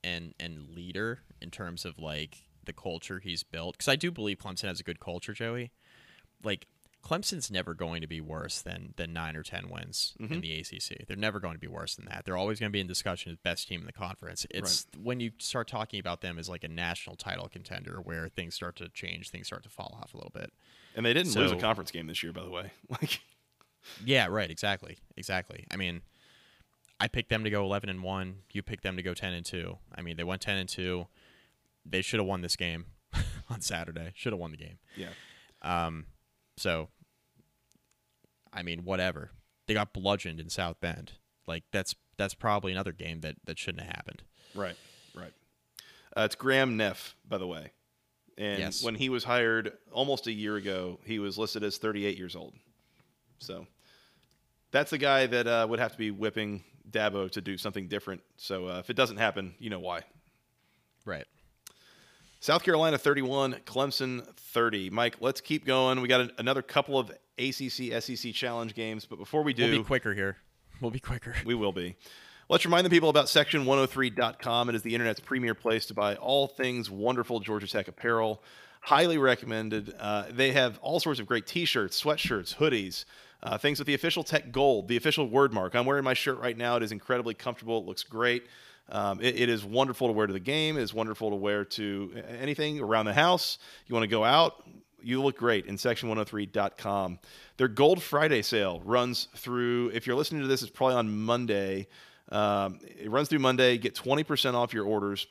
and and leader in terms of like the culture he's built. Because I do believe Clemson has a good culture, Joey. Like Clemson's never going to be worse than than nine or ten wins in the ACC. They're never going to be worse than that. They're always going to be in discussion as best team in the conference. It's when you start talking about them as like a national title contender where things start to change, things start to fall off a little bit. And they didn't lose a conference game this year, by the way. Like, Yeah, right. Exactly. Exactly. I mean, I picked them to go 11 and 1. You picked them to go 10 and 2. I mean, they went 10 and 2. They should have won this game on Saturday. Should have won the game. yeah, Um, so, I mean, whatever. They got bludgeoned in South Bend. Like that's that's probably another game that that shouldn't have happened. right, right. Uh, it's Graham Neff, by the way. And Yes. when he was hired almost a year ago, he was listed as 38 years old. So that's the guy that uh, would have to be whipping Dabo to do something different. So uh, if it doesn't happen, you know why. Right. South Carolina 31, Clemson 30. Mike, let's keep going. We got an, another couple of ACC SEC challenge games, but before we do, We'll be quicker here. We'll be quicker. we will be. Let's remind the people about section103.com. It is the internet's premier place to buy all things wonderful Georgia Tech apparel. Highly recommended. Uh, they have all sorts of great t shirts, sweatshirts, hoodies, uh, things with the official Tech gold, the official word mark. I'm wearing my shirt right now. It is incredibly comfortable. It looks great. Um, it, it is wonderful to wear to the game. It is wonderful to wear to anything around the house. You want to go out, you look great in section103.com. Their Gold Friday sale runs through, if you're listening to this, it's probably on Monday. Um, it runs through Monday. Get 20% off your orders.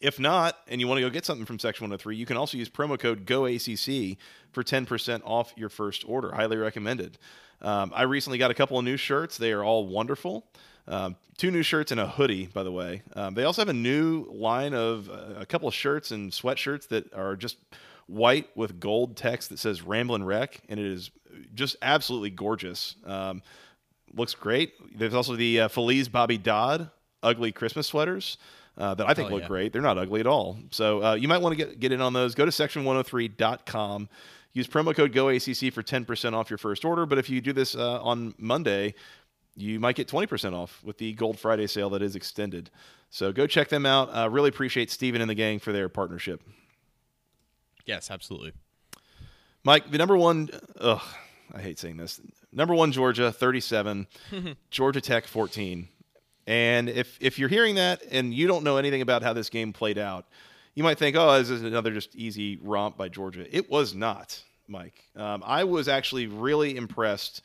If not, and you want to go get something from Section 103, you can also use promo code GOACC for 10% off your first order. Highly recommended. Um, I recently got a couple of new shirts. They are all wonderful. Um, two new shirts and a hoodie, by the way. Um, they also have a new line of uh, a couple of shirts and sweatshirts that are just white with gold text that says Ramblin' Wreck, and it is just absolutely gorgeous. Um, looks great. There's also the uh, Feliz Bobby Dodd ugly Christmas sweaters uh, that I think Hell look yeah. great. They're not ugly at all. So uh, you might want to get get in on those. Go to section103.com. Use promo code GOACC for 10% off your first order. But if you do this uh, on Monday, you might get 20% off with the Gold Friday sale that is extended. So go check them out. Uh, really appreciate Steven and the gang for their partnership. Yes, absolutely. Mike, the number one, ugh, I hate saying this. Number one, Georgia, 37, Georgia Tech, 14. And if, if you're hearing that and you don't know anything about how this game played out, you might think, oh, this is another just easy romp by Georgia. It was not, Mike. Um, I was actually really impressed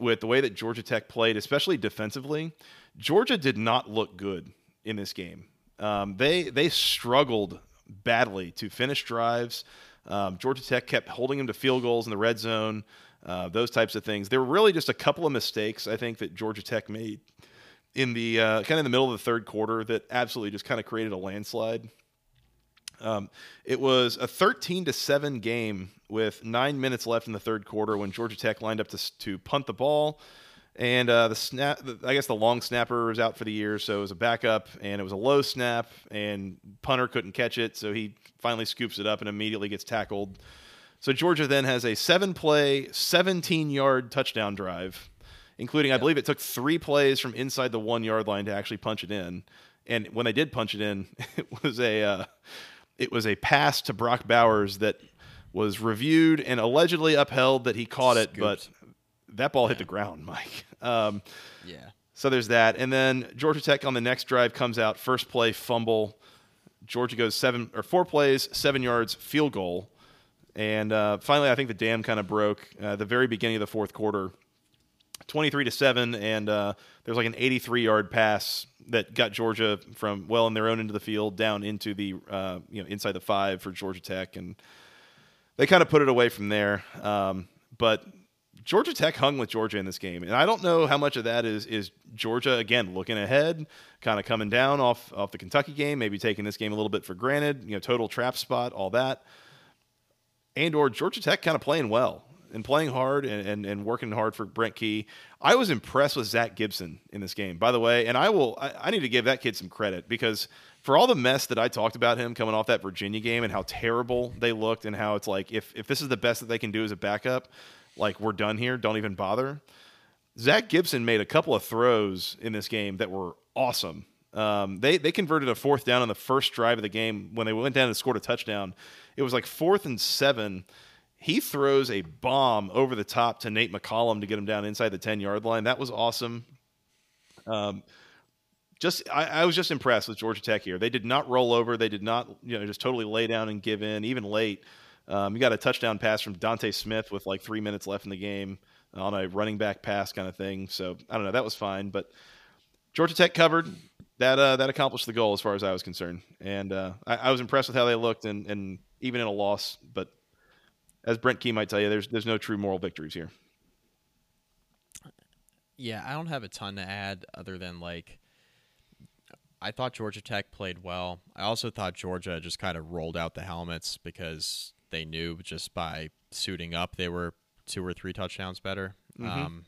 with the way that Georgia Tech played, especially defensively. Georgia did not look good in this game. Um, they they struggled badly to finish drives. Um, Georgia Tech kept holding them to field goals in the red zone, uh, those types of things. There were really just a couple of mistakes I think that Georgia Tech made in the uh, kind of in the middle of the third quarter that absolutely just kind of created a landslide. Um, it was a 13 to 7 game with nine minutes left in the third quarter when Georgia Tech lined up to, to punt the ball. And uh, the snap, I guess the long snapper was out for the year, so it was a backup, and it was a low snap, and punter couldn't catch it, so he finally scoops it up and immediately gets tackled. So Georgia then has a seven play, 17 yard touchdown drive, including, I believe it took three plays from inside the one yard line to actually punch it in. And when they did punch it in, it was a uh, it was a pass to Brock Bowers that was reviewed and allegedly upheld that he caught it, but that ball hit the ground, Mike. Um, Yeah. so there's that, and then Georgia Tech on the next drive comes out first play fumble. Georgia goes seven or four plays, seven yards, field goal, and uh, finally I think the dam kind of broke uh, the very beginning of the fourth quarter. 23 to 7 and uh, there's like an 83 yard pass that got Georgia from well in their own into the field down into the uh, you know inside the 5 for Georgia Tech and they kind of put it away from there um, but Georgia Tech hung with Georgia in this game and I don't know how much of that is is Georgia again looking ahead kind of coming down off off the Kentucky game maybe taking this game a little bit for granted you know total trap spot all that and or Georgia Tech kind of playing well. And playing hard and, and, and working hard for Brent Key. I was impressed with Zach Gibson in this game, by the way, and I will I, I need to give that kid some credit because for all the mess that I talked about him coming off that Virginia game and how terrible they looked and how it's like if if this is the best that they can do as a backup, like we're done here, don't even bother. Zach Gibson made a couple of throws in this game that were awesome. Um, they they converted a fourth down on the first drive of the game when they went down and scored a touchdown. It was like fourth and seven. He throws a bomb over the top to Nate McCollum to get him down inside the ten yard line. That was awesome. Um, just I, I, was just impressed with Georgia Tech here. They did not roll over. They did not you know just totally lay down and give in, even late. Um, you got a touchdown pass from Dontae Smith with like three minutes left in the game on a running back pass kind of thing. So I don't know. That was fine, but Georgia Tech covered. That uh, that accomplished the goal as far as I was concerned, and uh, I, I, was impressed with how they looked, and, and even in a loss. But as Brent Key might tell you, there's there's no true moral victories here. Yeah, I don't have a ton to add other than like I thought Georgia Tech played well. I also thought Georgia just kind of rolled out the helmets because they knew just by suiting up they were two or three touchdowns better. Mm-hmm. Um,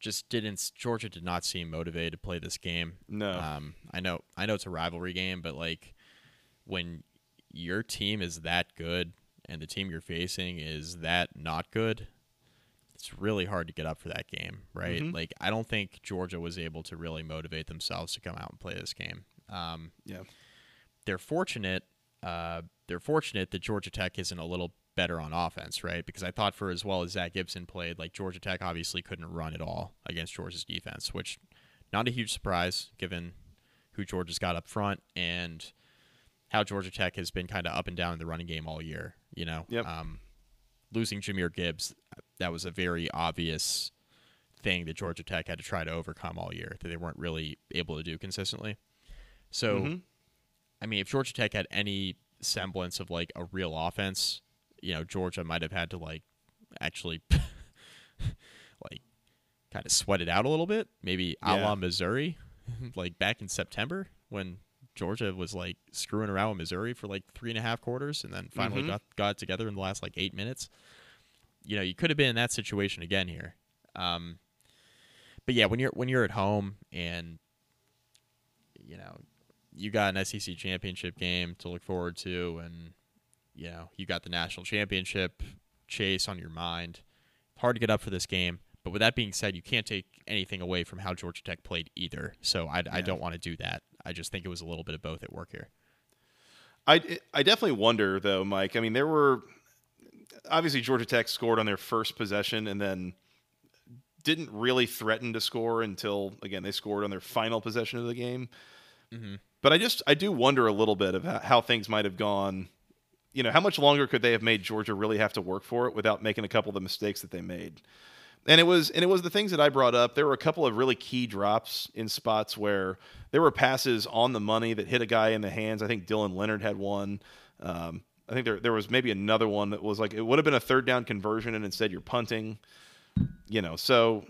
just didn't Georgia did not seem motivated to play this game. No. Um, I know I know it's a rivalry game, but like when your team is that good and the team you're facing is that not good, it's really hard to get up for that game, right? Mm-hmm. Like I don't think Georgia was able to really motivate themselves to come out and play this game. Um, yeah. They're fortunate uh, they're fortunate that Georgia Tech isn't a little better on offense, right? Because I thought for as well as Zach Gibson played, like Georgia Tech obviously couldn't run at all against Georgia's defense, which not a huge surprise given who Georgia's got up front and how Georgia Tech has been kind of up and down in the running game all year. You know, yep. um, losing Jahmyr Gibbs, that was a very obvious thing that Georgia Tech had to try to overcome all year that they weren't really able to do consistently. So, mm-hmm. I mean, if Georgia Tech had any semblance of like a real offense, you know, Georgia might have had to like actually like kind of sweat it out a little bit, maybe yeah. a la Missouri, like back in September when Georgia was like screwing around with Missouri for like three and a half quarters and then finally mm-hmm. got got together in the last like eight minutes. You know, you could have been in that situation again here. Um, but yeah, when you're when you're at home and you know you got an SEC championship game to look forward to, and you know, you got the national championship chase on your mind. Hard to get up for this game. But with that being said, you can't take anything away from how Georgia Tech played either. So I, yeah. I don't want to do that. I just think it was a little bit of both at work here. I, I definitely wonder, though, Mike. I mean, there were obviously Georgia Tech scored on their first possession and then didn't really threaten to score until, again, they scored on their final possession of the game. Mm-hmm. But I just, I do wonder a little bit of how things might have gone you know, how much longer could they have made Georgia really have to work for it without making a couple of the mistakes that they made? And it was and it was the things that I brought up. There were a couple of really key drops in spots where there were passes on the money that hit a guy in the hands. I think Dylan Leonard had one. Um, I think there there was maybe another one that was like it would have been a third down conversion and instead you're punting. You know, so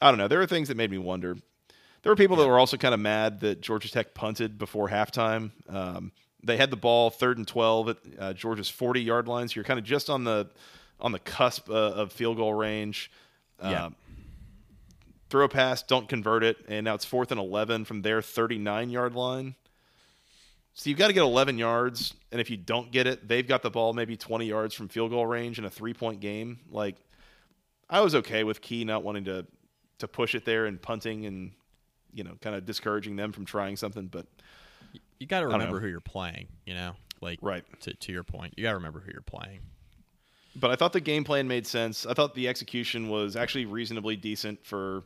I don't know. There were things that made me wonder. There were people that were also kind of mad that Georgia Tech punted before halftime. Um, they had the ball third and 12 at uh, Georgia's 40 yard line. So you're kind of just on the on the cusp uh, of field goal range. Yeah. Uh, throw a pass, don't convert it, and now it's fourth and 11 from their 39 yard line. So you've got to get 11 yards, and if you don't get it, they've got the ball maybe 20 yards from field goal range in a three point game. Like, I was okay with Key not wanting to to push it there and punting and you know kind of discouraging them from trying something, but you got to remember who you're playing. You know, like right to to your point, you got to remember who you're playing. But I thought the game plan made sense. I thought the execution was actually reasonably decent for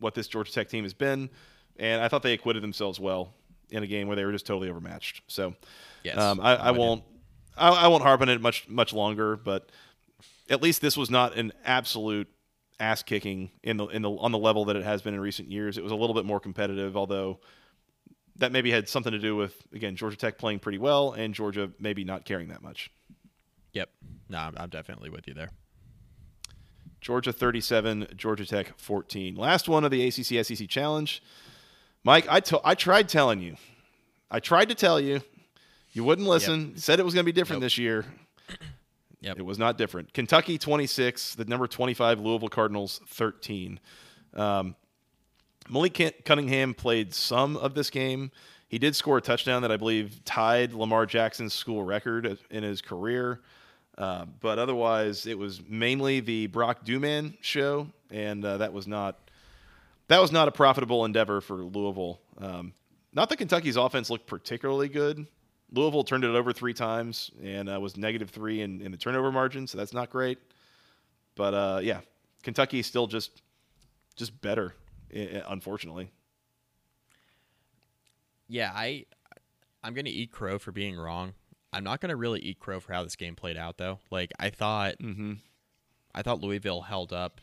what this Georgia Tech team has been, and I thought they acquitted themselves well in a game where they were just totally overmatched. So, yes, um, I, I won't I, I won't harp on it much much longer. But at least this was not an absolute ass kicking in the in the on the level that it has been in recent years. It was a little bit more competitive, although that maybe had something to do with again Georgia Tech playing pretty well and Georgia maybe not caring that much. Yep. No, I'm, I'm definitely with you there. Georgia 37, Georgia Tech 14. Last one of the ACC SEC Challenge. Mike, I, to- I tried telling you. I tried to tell you. You wouldn't listen. Yep. Said it was going to be different nope. this year. Yep. It was not different. Kentucky 26, the number 25 Louisville Cardinals 13. Um, Malik Cunningham played some of this game. He did score a touchdown that I believe tied Lamar Jackson's school record in his career. Uh, but otherwise, it was mainly the Brock Domann show, and uh, that was not that was not a profitable endeavor for Louisville. Um, not that Kentucky's offense looked particularly good. Louisville turned it over three times and uh, was negative three in, in, the turnover margin, so that's not great. But uh, yeah, Kentucky is still just just better, unfortunately. Yeah, I I'm gonna eat crow for being wrong. I'm not gonna really eat crow for how this game played out though. Like I thought, mm-hmm. I thought Louisville held up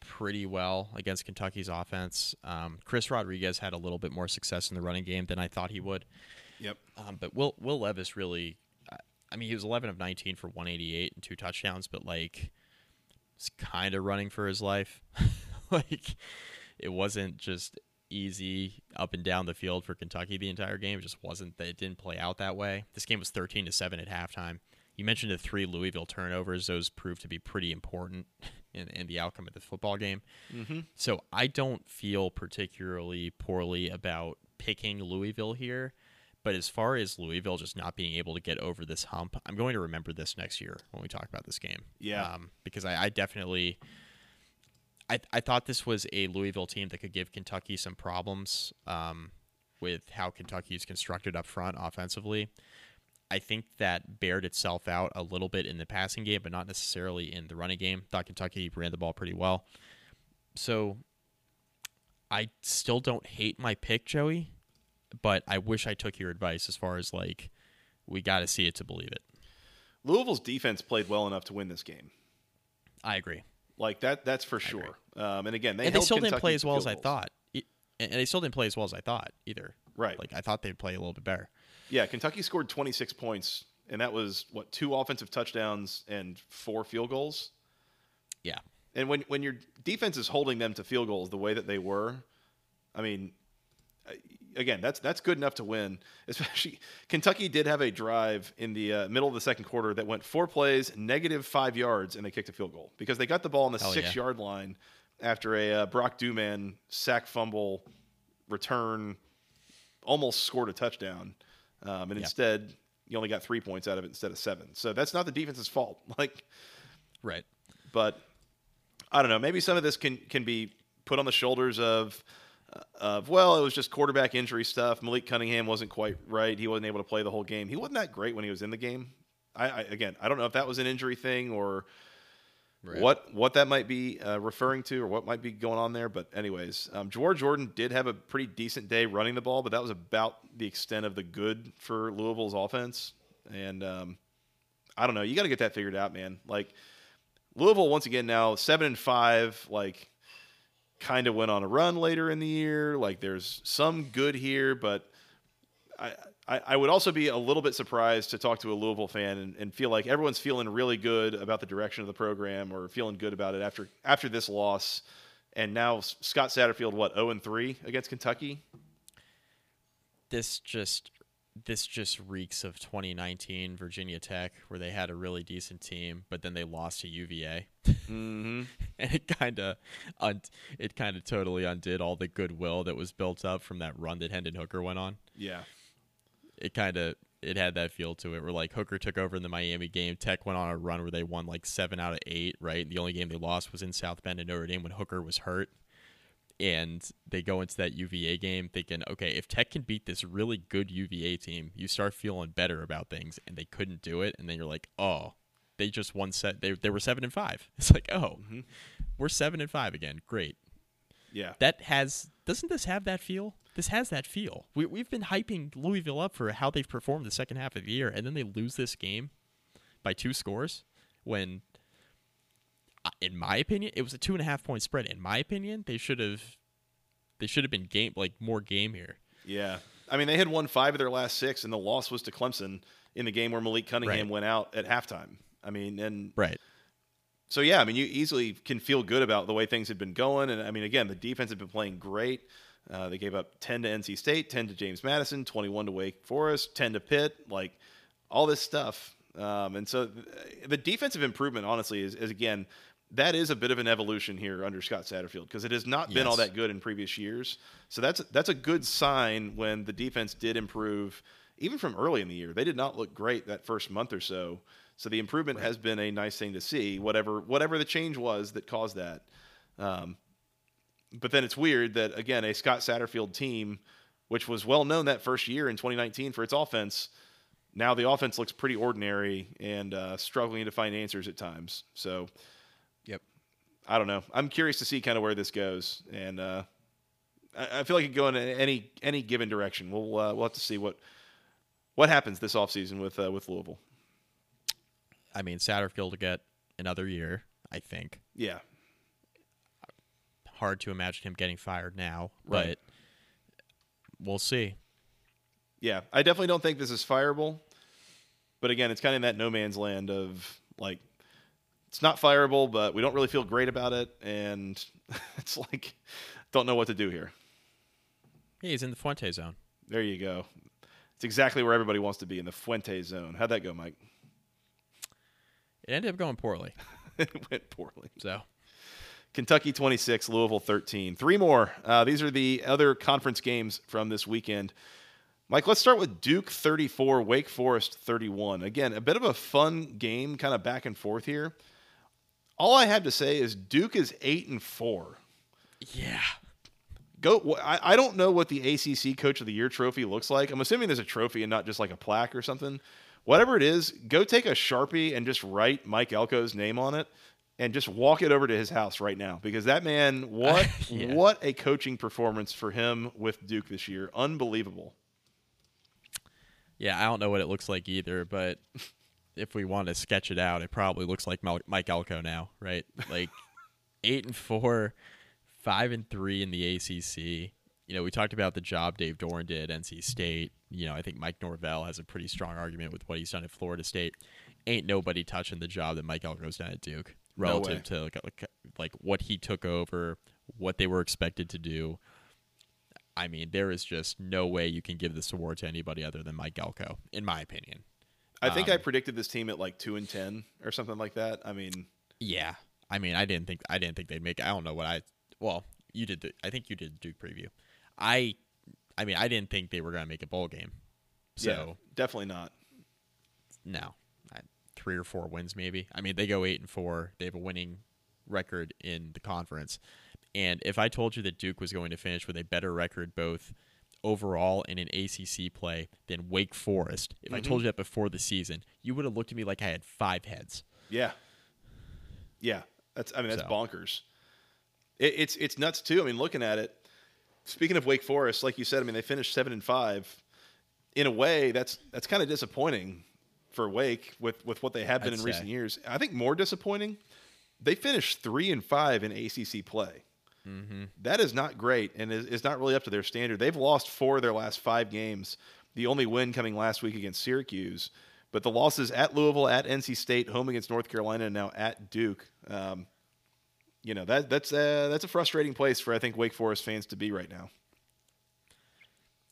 pretty well against Kentucky's offense. Um, Chris Rodriguez had a little bit more success in the running game than I thought he would. Yep. Um, but Will Will Levis really, I mean, he was 11 of 19 for 188 and two touchdowns, but like, he's kind of running for his life. like, it wasn't just easy up and down the field for Kentucky the entire game. It just wasn't that it didn't play out that way. This game was 13 to seven at halftime. You mentioned the three Louisville turnovers; those proved to be pretty important in, in the outcome of the football game. Mm-hmm. So I don't feel particularly poorly about picking Louisville here. But as far as Louisville just not being able to get over this hump, I'm going to remember this next year when we talk about this game. Yeah. Um, because I, I definitely, I, I thought this was a Louisville team that could give Kentucky some problems um, with how Kentucky is constructed up front offensively. I think that bared itself out a little bit in the passing game, but not necessarily in the running game. Thought Kentucky ran the ball pretty well. So I still don't hate my pick, Joey but I wish I took your advice as far as like we got to see it to believe it. Louisville's defense played well enough to win this game. I agree. Like that, that's for sure. Um, and again, they and they still Kentucky didn't play as well as. I thought. And they still didn't play as well as I thought either. Right. Like I thought they'd play a little bit better. Yeah, Kentucky scored 26 points, and that was what two offensive touchdowns and four field goals. Yeah. And when when your defense is holding them to field goals the way that they were, I mean, again, that's that's good enough to win. Especially Kentucky did have a drive in the uh, middle of the second quarter that went four plays, negative five yards, and they kicked a field goal because they got the ball on the Hell six yeah. yard line after a uh, Brock Domann sack fumble return, almost scored a touchdown, um, and Yeah. instead you only got three points out of it instead of seven. So that's not the defense's fault. Like, Right. but I don't know. Maybe some of this can can be put on the shoulders of of well, it was just quarterback injury stuff. Malik Cunningham wasn't quite right. He wasn't able to play the whole game. He wasn't that great when he was in the game. I, I again, I don't know if that was an injury thing or Right. what what that might be uh, referring to or what might be going on there. But anyways, um, Jawhar Jordan did have a pretty decent day running the ball, but that was about the extent of the good for Louisville's offense. And um, I don't know. You got to get that figured out, man. Like Louisville once again now seven and five. Like kind of went on a run later in the year. Like there's some good here, but I, I, I would also be a little bit surprised to talk to a Louisville fan and, and feel like everyone's feeling really good about the direction of the program or feeling good about it after after this loss. And now Scott Satterfield, what, 0 and 3 against Kentucky? This just this just reeks of 2019 Virginia Tech, where they had a really decent team, but then they lost to UVA. Mm-hmm. and it kind of un- it kind of totally undid all the goodwill that was built up from that run that Hendon Hooker went on. Yeah. It kind of it had that feel to it where like Hooker took over in the Miami game. Tech went on a run where they won like seven out of eight. Right, the only game they lost was in South Bend and Notre Dame when Hooker was hurt. And they go into that UVA game thinking, okay, if Tech can beat this really good UVA team, you start feeling better about things, and they couldn't do it. And then you're like, oh, they just won set. They they were seven and five. It's like, oh, Mm-hmm. we're seven and five again. Great. Yeah. That has doesn't this have that feel? This has that feel. We we've been hyping Louisville up for how they've performed the second half of the year, and then they lose this game by two scores. When, in my opinion, it was a two and a half point spread. In my opinion, they should have they should have been game like more game here. Yeah. I mean, they had won five of their last six, and the loss was to Clemson in the game where Malik Cunningham Right. went out at halftime. I mean, and Right. so yeah, I mean, you easily can feel good about the way things had been going, and I mean, again, the defense had been playing great. Uh, they gave up 10 to NC State, 10 to James Madison, 21 to Wake Forest, 10 to Pitt, like all this stuff. Um, and so the defensive improvement, honestly, is, is again that is a bit of an evolution here under Scott Satterfield because it has not been all that good in previous years. So that's that's a good sign when the defense did improve, even from early in the year. They did not look great that first month or so. So the improvement has been a nice thing to see. Whatever whatever the change was that caused that. Um, but then it's weird that again a Scott Satterfield team, which was well known that first year in 2019 for its offense, now the offense looks pretty ordinary and uh, struggling to find answers at times. So. I don't know. I'm curious to see kind of where this goes, and uh, I, I feel like it could go in any any given direction. We'll uh, we'll have to see what what happens this offseason with uh, with Louisville. I mean, Satterfield to get another year. I think Yeah, hard to imagine him getting fired now, Right. but we'll see. yeah. I definitely don't think this is fireable, but again, it's kind of in that no man's land of like it's not fireable, but we don't really feel great about it, and it's like don't know what to do here. Yeah, he's in the Fuente zone. There you go. It's exactly where everybody wants to be in the Fuente zone. How'd that go, Mike? It ended up going poorly. it went poorly. So Kentucky 26, Louisville 13. Three more. Uh, these are the other conference games from this weekend. Mike, let's start with Duke 34, Wake Forest 31. Again, a bit of a fun game, kind of back and forth here. All I have to say is Duke is 8 and 4. yeah, Go. I, I don't know what the ACC Coach of the Year trophy looks like. I'm assuming there's a trophy and not just like a plaque or something. Whatever it is, go take a sharpie and just write Mike Elko's name on it, and just walk it over to his house right now because that man, what Yeah. what a coaching performance for him with Duke this year, unbelievable. yeah. I don't know what it looks like either, but if we want to sketch it out, it probably looks like Mike Elko now, right? Like eight and four, five and three in the ACC. You know, we talked about the job Dave Doeren did at NC State. You know, I think Mike Norvell has a pretty strong argument with what he's done at Florida State. Ain't nobody touching the job that Mike Elko's done at Duke relative way. to like, like like what he took over, what they were expected to do. I mean, there is just no way you can give this award to anybody other than Mike Elko, in my opinion. I think I Um, predicted this team at like two and ten or something like that. I mean, Yeah, I mean, I didn't think I didn't think they'd make. I don't know what I. Well, you did. The, I think you did Duke preview. I, I mean, I didn't think they were gonna make a bowl game. So yeah, definitely not. no, I, three or four wins maybe. I mean, they go eight and four. They have a winning record in the conference. And if I told you that Duke was going to finish with a better record both overall in an ACC play than Wake Forest, if I told mm-hmm. you that before the season, you would have looked at me like I had five heads. Yeah, yeah. That's I mean that's So. bonkers. It, it's it's nuts too. I mean, looking at it. Speaking of Wake Forest, like you said, I mean they finished seven and five. In a way, that's that's kind of disappointing for Wake with with what they have been I'd in say. recent years. I think more disappointing, they finished three and five in ACC play. That is not great, and is, is not really up to their standard. They've lost four of their last five games. The only win coming last week against Syracuse, but the losses at Louisville, at NC State, home against North Carolina, and now at Duke. Um, you know that that's uh, that's a frustrating place for I think Wake Forest fans to be right now.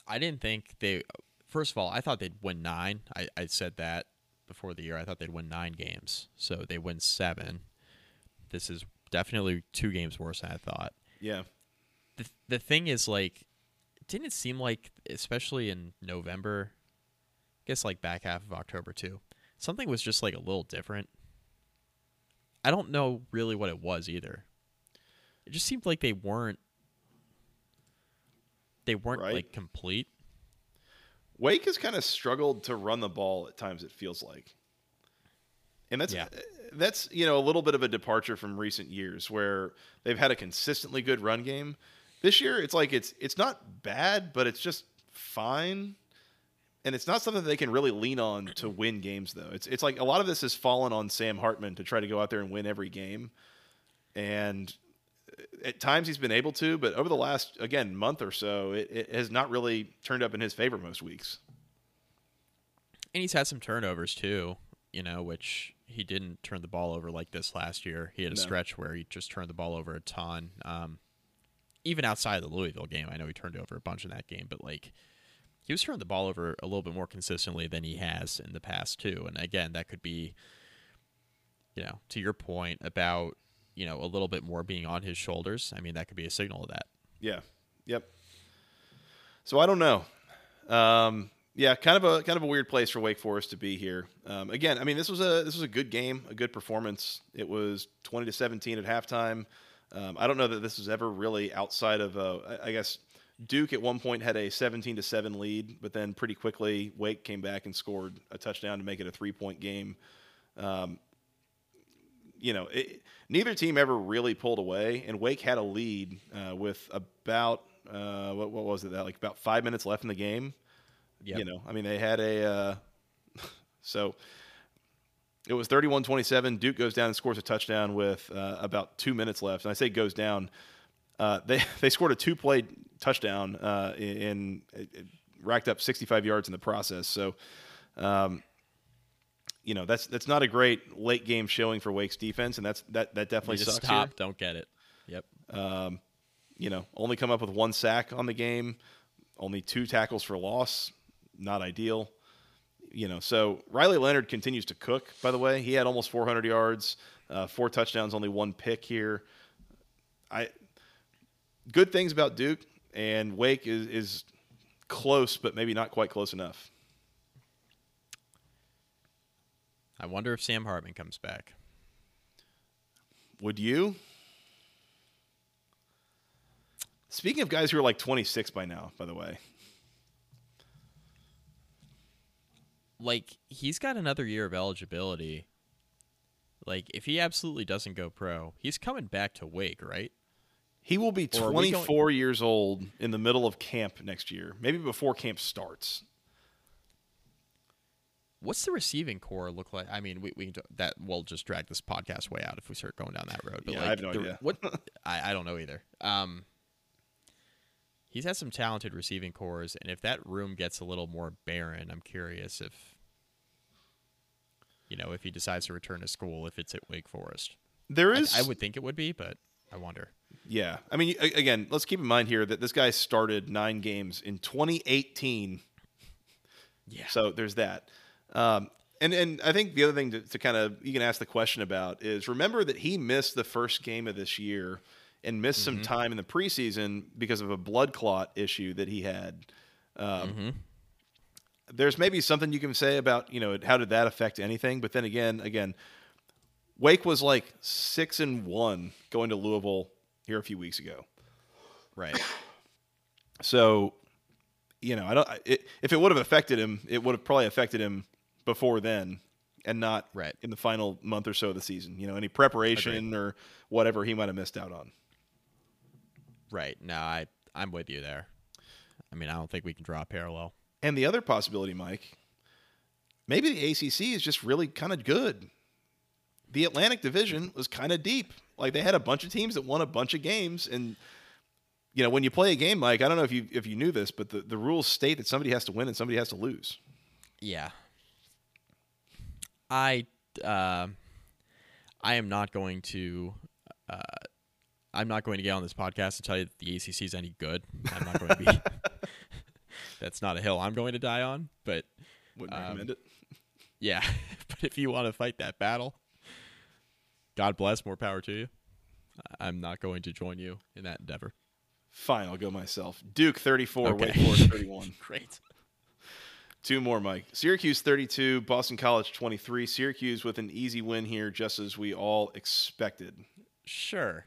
I didn't think they. First of all, I thought they'd win nine. I, I said that before the year. I thought they'd win nine games. So they win seven. This is definitely two games worse than I thought. Yeah, The the thing is, like, didn't it seem like, especially in November, I guess like back half of October too, something was just like a little different. I don't know really what it was either. It just seemed like they weren't. They weren't Right. like complete. Wake has kind of struggled to run the ball at times. It feels like, and that's Yeah. Eh, that's you know a little bit of a departure from recent years where they've had a consistently good run game. This year, it's like it's it's not bad, but it's just fine, and it's not something they can really lean on to win games. Though it's it's like a lot of this has fallen on Sam Hartman to try to go out there and win every game, and at times he's been able to, but over the last again month or so, it, it has not really turned up in his favor most weeks. And he's had some turnovers too, you know, which he didn't turn the ball over like this last year. He had a No. stretch where he just turned the ball over a ton. Um, even outside of the Louisville game, I know he turned over a bunch in that game, but like he was turning the ball over a little bit more consistently than he has in the past too. And again, that could be, you know, to your point about you know a little bit more being on his shoulders. I mean, that could be a signal of that. Yeah. Yep. So I don't know. Um, yeah, kind of a kind of a weird place for Wake Forest to be here. Um, again, I mean, this was a this was a good game, a good performance. It was twenty to seventeen at halftime. Um, I don't know that this was ever really outside of, I guess, Duke at one point had a 17 to 7 lead, but then pretty quickly Wake came back and scored a touchdown to make it a three point game. Um, you know, it, neither team ever really pulled away, and Wake had a lead uh, with about uh, what, what, was it that like about five minutes left in the game. Yep. You know, I mean, they had a uh, so it was 31-27. Duke goes down and scores a touchdown with uh, about two minutes left, and I say goes down. Uh, they they scored a two play touchdown uh, in, in racked up 65 yards in the process. So, um, you know that's that's not a great late game showing for Wake's defense, and that's that that definitely just sucks. Stop, here. don't get it. Yep. Um, you know, only come up with one sack on the game, only two tackles for loss, not ideal. You know, so Riley Leonard continues to cook. By the way, he had almost 400 yards, uh, four touchdowns, only one pick here. I good things about Duke and Wake is is close, but maybe not quite close enough. I wonder if Sam Hartman comes back. Would you? Speaking of guys who are like 26 by now, by the way. Like he's got another year of eligibility. Like if he absolutely doesn't go pro, he's coming back to Wake, right? He will be 24 going- years old in the middle of camp next year, maybe before camp starts. What's the receiving core look like? I mean, we, we that we'll just drag this podcast way out if we start going down that road. But yeah, like, I have no the, idea. What I, I don't know either. Um, he's had some talented receiving cores, and if that room gets a little more barren, I'm curious if you know if he decides to return to school, if it's at Wake Forest. There is, I, I would think it would be, but I wonder. Yeah, I mean, again, let's keep in mind here that this guy started nine games in 2018. Yeah. So there's that. Um, and and I think the other thing to, to kind of you can ask the question about is remember that he missed the first game of this year and missed mm-hmm. some time in the preseason because of a blood clot issue that he had. Um, mm-hmm. There's maybe something you can say about you know how did that affect anything, but then again, again, Wake was like six and one going to Louisville here a few weeks ago. Right. So, you know, I don't. It, if it would have affected him, it would have probably affected him before then, and not right. in the final month or so of the season. You know, any preparation Agreed. or whatever he might have missed out on. Right. No, I I'm with you there. I mean, I don't think we can draw a parallel. And the other possibility, Mike, maybe the ACC is just really kind of good. The Atlantic Division was kind of deep. Like they had a bunch of teams that won a bunch of games, and you know when you play a game, Mike, I don't know if you if you knew this, but the, the rules state that somebody has to win and somebody has to lose. Yeah, I uh, I am not going to. Uh, I'm not going to get on this podcast to tell you that the ACC is any good. I'm not going to be. that's not a hill I'm going to die on, but wouldn't um, recommend it. Yeah, but if you want to fight that battle, God bless, more power to you. I'm not going to join you in that endeavor. Fine, I'll go myself. Duke 34, okay. Wake Forest 31. Great. Two more, Mike. Syracuse 32, Boston College 23. Syracuse with an easy win here, just as we all expected. Sure.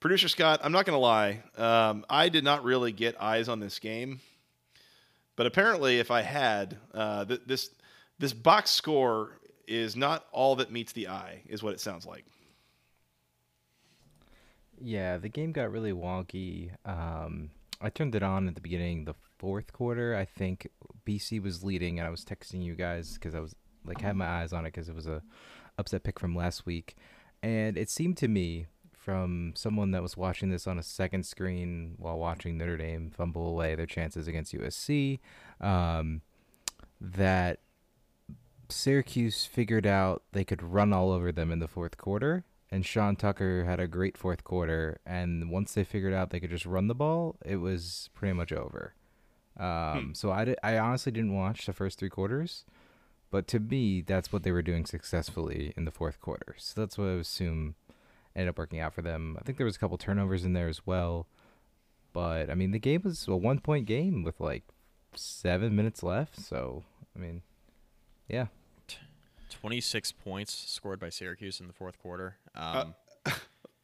Producer Scott, I'm not going to lie. Um, I did not really get eyes on this game, but apparently, if I had, uh, th- this this box score is not all that meets the eye, is what it sounds like. Yeah, the game got really wonky. Um, I turned it on at the beginning the fourth quarter. I think BC was leading, and I was texting you guys because I was like had my eyes on it because it was a upset pick from last week, and it seemed to me from someone that was watching this on a second screen while watching Notre Dame fumble away their chances against USC um, that Syracuse figured out they could run all over them in the fourth quarter, and Sean Tucker had a great fourth quarter. And once they figured out they could just run the ball, it was pretty much over. Um, So I, I honestly didn't watch the first three quarters, but to me, that's what they were doing successfully in the fourth quarter. So that's what I assume ended up working out for them. I think there was a couple turnovers in there as well, but I mean, the game was a one point game with like seven minutes left. So I mean, yeah, 26 points scored by Syracuse in the fourth quarter. Uh, Um,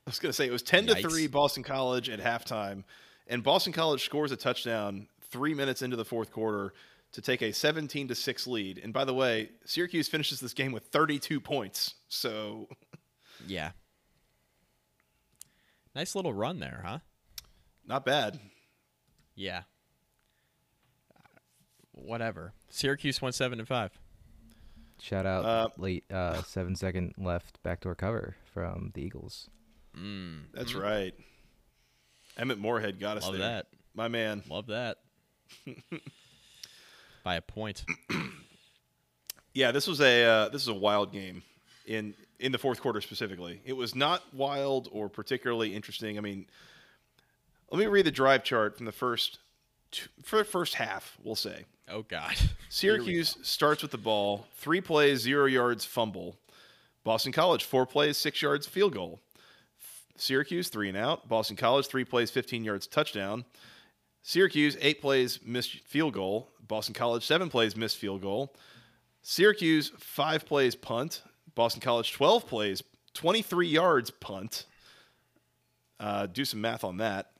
I was going to say it was 10 to 3 Boston College at halftime and Boston College scores a touchdown 3 minutes into the fourth quarter to take a 17 to 6 lead. And by the way, Syracuse finishes this game with 32 points. So yeah. Nice little run there, huh? not bad. Yeah. Whatever. Syracuse went seven and five. shout out Uh, late uh, seven second left backdoor cover from the Eagles. Mm, That's right. Emmett Morehead got us love there. that. My man. Love that. By a point. Yeah, this was a uh, this is a wild game in in the fourth quarter specifically. It was not wild or particularly interesting. I mean, let me read the drive chart from the first two, for the first half. We'll say Oh God. Syracuse starts with the ball, three plays, zero yards, fumble. Boston College four plays, six yards, field goal. Syracuse three and out. Boston College three plays, fifteen yards, touchdown. Syracuse eight plays, missed field goal. Boston College seven plays, missed field goal. Syracuse five plays, punt. Boston College twelve plays, twenty three yards, punt. Uh, do some math on that.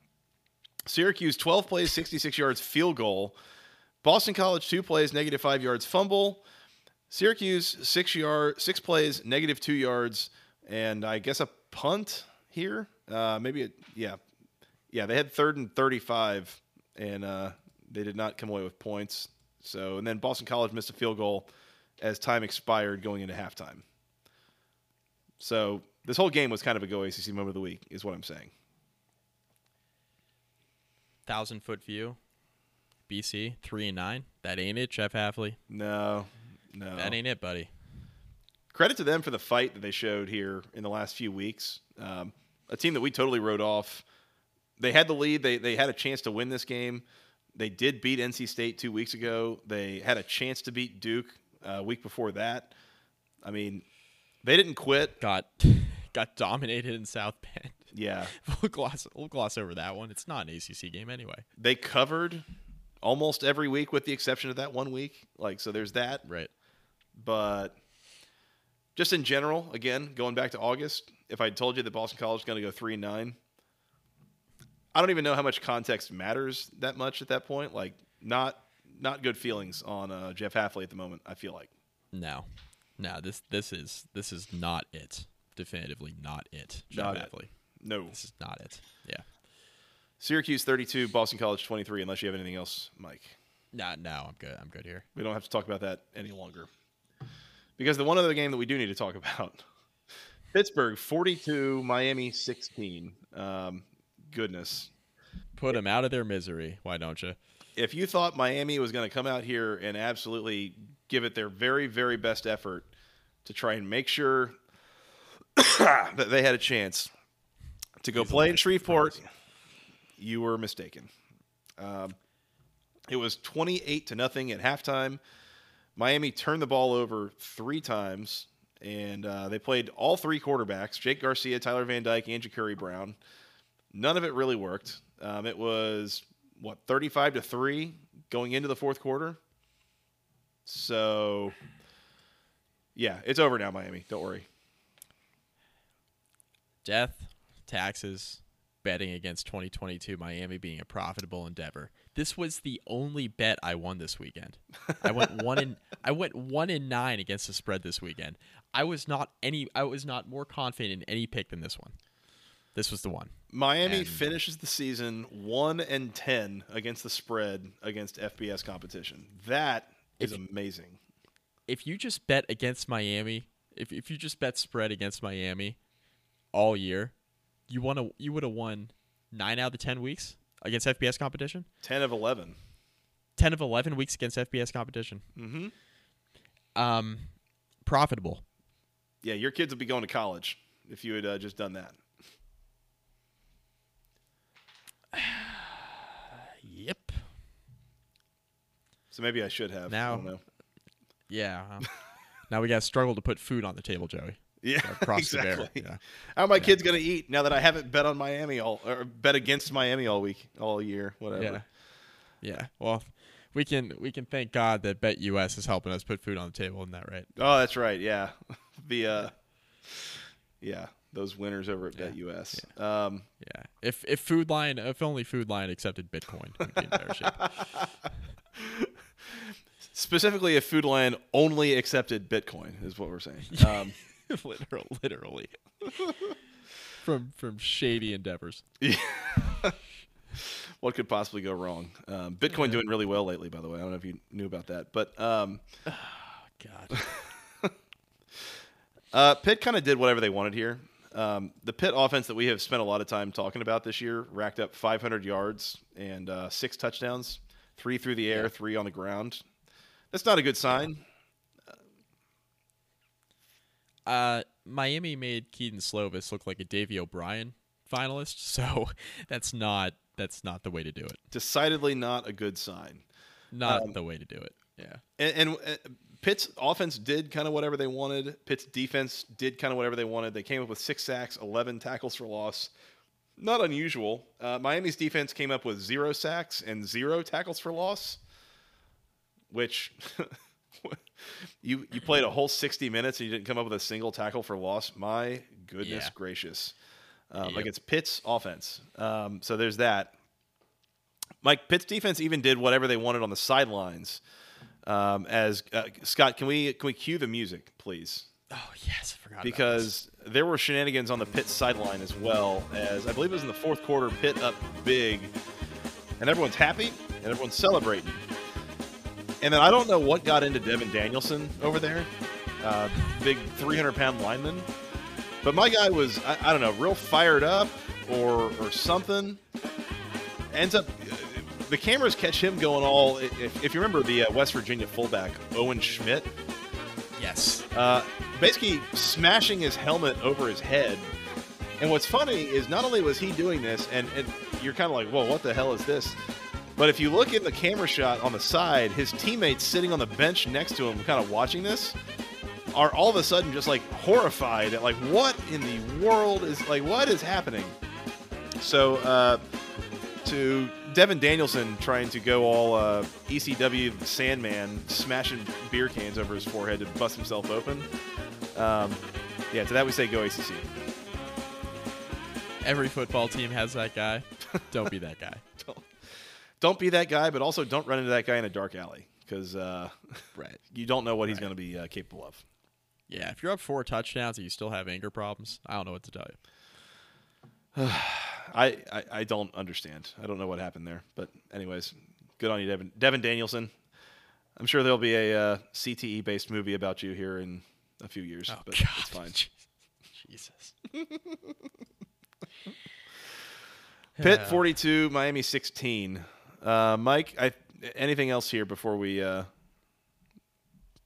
Syracuse 12 plays, 66 yards, field goal. Boston College two plays, negative five yards, fumble. Syracuse six yard, six plays, negative two yards, and I guess a punt here. Uh, maybe a, yeah, yeah. They had third and 35, and uh, they did not come away with points. So, and then Boston College missed a field goal as time expired going into halftime. So this whole game was kind of a go ACC moment of the week, is what I'm saying. Thousand foot view. BC three and nine. That ain't it, Jeff Hafley. No, no. That ain't it, buddy. credit to them for the fight that they showed here in the last few weeks. Um, a team that we totally wrote off. They had the lead. They they had a chance to win this game. They did beat NC State two weeks ago. They had a chance to beat Duke uh, a week before that. I mean, they didn't quit. Got got dominated in South Bend. Yeah, we'll gloss we'll gloss over that one. It's not an ACC game anyway. they covered almost every week with the exception of that one week. Like so, there's that. Right. But just in general, again, going back to August, if I told you that Boston College is going to go three and nine, I don't even know how much context matters that much at that point. Like, not not good feelings on uh, Jeff Hafley at the moment. I feel like No. No, this this is this is not it. Definitively not it. Not it. No This is not it. Yeah. Syracuse thirty two, Boston College twenty three. Unless you have anything else, Mike, No, no, I'm good. I'm good here. we don't have to talk about that any longer. Because the one other game that we do need to talk about, Pittsburgh forty two, Miami sixteen. Um, goodness, Put them out of their misery. Why don't you? if you thought Miami was going to come out here and absolutely give it their very, very best effort to try and make sure that they had a chance to go He's play in Shreveport, you were mistaken. Um, it was 28 to nothing at halftime. Miami turned the ball over three times, and uh, they played all three quarterbacks Jake Garcia, Tyler Van Dyke, and Jacurri Brown. None of it really worked. Um, it was, what, 35 to 3 going into the fourth quarter? So, yeah, it's over now, Miami. Don't worry. Death, taxes, betting against 2022 Miami being a profitable endeavor. This was the only bet I won this weekend. I went one in I went one in nine against the spread this weekend. I was not any I was not more confident in any pick than this one. This was the one. Miami And- finishes the season 1 and 10 against the spread against FBS competition. That is If- amazing. If you just bet against Miami, if if you just bet spread against Miami all year, you want to you would have won 9 out of the 10 weeks against FBS competition. 10 of 11. 10 of 11 weeks against FBS competition. Mm-hmm. Um, profitable. Yeah, your kids would be going to college if you had uh, just done that. Yep. So maybe I should have. I Now- don't know. Yeah. huh? now we got to struggle to put food on the table, Joey. Yeah, Across the exactly. Yeah. How are my kids gonna eat now that I haven't bet on Miami all or bet against Miami all week, all year, whatever? Yeah. Yeah. Well, we can we can thank God that BetUS is helping us put food on the table. Isn't that right? Oh, that's right. Yeah, the uh, yeah, those winners over at BetUS. Um, Yeah. If if Food Lion, if only Food Lion accepted Bitcoin, we'd be in better shape. specifically, if Food Lion only accepted Bitcoin, is what we're saying. Um, Literal, literally. from from shady endeavors. what could possibly go wrong? Um, Bitcoin doing really well lately, by the way. I don't know if you knew about that, but um, God. Uh, Pitt kind of did whatever they wanted here. Um, the Pitt offense that we have spent a lot of time talking about this year racked up 500 yards and uh, six touchdowns, three through the air, three on the ground. That's not a good sign. Uh, Miami made Kedon Slovis look like a Davy O'Brien finalist, so that's not that's not the way to do it. Decidedly not a good sign. Not Um, the way to do it. Yeah. And, and uh, Pitt's offense did kind of whatever they wanted. Pitt's defense did kind of whatever they wanted. They came up with six sacks, 11 tackles for loss. Not unusual. Uh, Miami's defense came up with zero sacks and zero tackles for loss, which you you played a whole 60 minutes and you didn't come up with a single tackle for loss. My goodness Yeah. gracious. Um, Yep. Against Pitt's offense. Um, so there's that. Mike, Pitt's defense even did whatever they wanted on the sidelines. Um, as uh, Scott, can we can we cue the music, please? Oh yes, I forgot. Because there were shenanigans on the Pitt sideline as well. As I believe it was in the fourth quarter, Pitt up big, and everyone's happy and everyone's celebrating. And then I don't know what got into Devin Danielson over there, uh, big 300 pound lineman. But my guy was I, I don't know, real fired up or or something. Ends up the cameras catch him going all. If, if you remember the uh, West Virginia fullback Owen Schmitt, yes, uh, basically smashing his helmet over his head. And what's funny is not only was he doing this, and, and you're kind of like, whoa, what the hell is this? But if you look in the camera shot on the side, his teammates sitting on the bench next to him, kind of watching this, are all of a sudden just like horrified at like, what in the world is like, what is happening? So, uh, to Devin Danielson trying to go all uh, ECW Sandman, smashing beer cans over his forehead to bust himself open. Um, yeah, to that we say go ACC. every football team has that guy. Don't be that guy. Don't, be that guy, but also don't run into that guy in a dark alley because uh, Right. you don't know what he's going to be uh, capable of. Yeah, if you're up four touchdowns and you still have anger problems, I don't know what to tell you. I, I, I don't understand. I don't know what happened there. But, anyways, good on you, Devin. Devin Danielson. I'm sure there'll be a uh, CTE based movie about you here in a few years, Oh but God, it's fine. Jesus. Pitt 42, Miami 16. Uh, Mike, I, anything else here before we uh,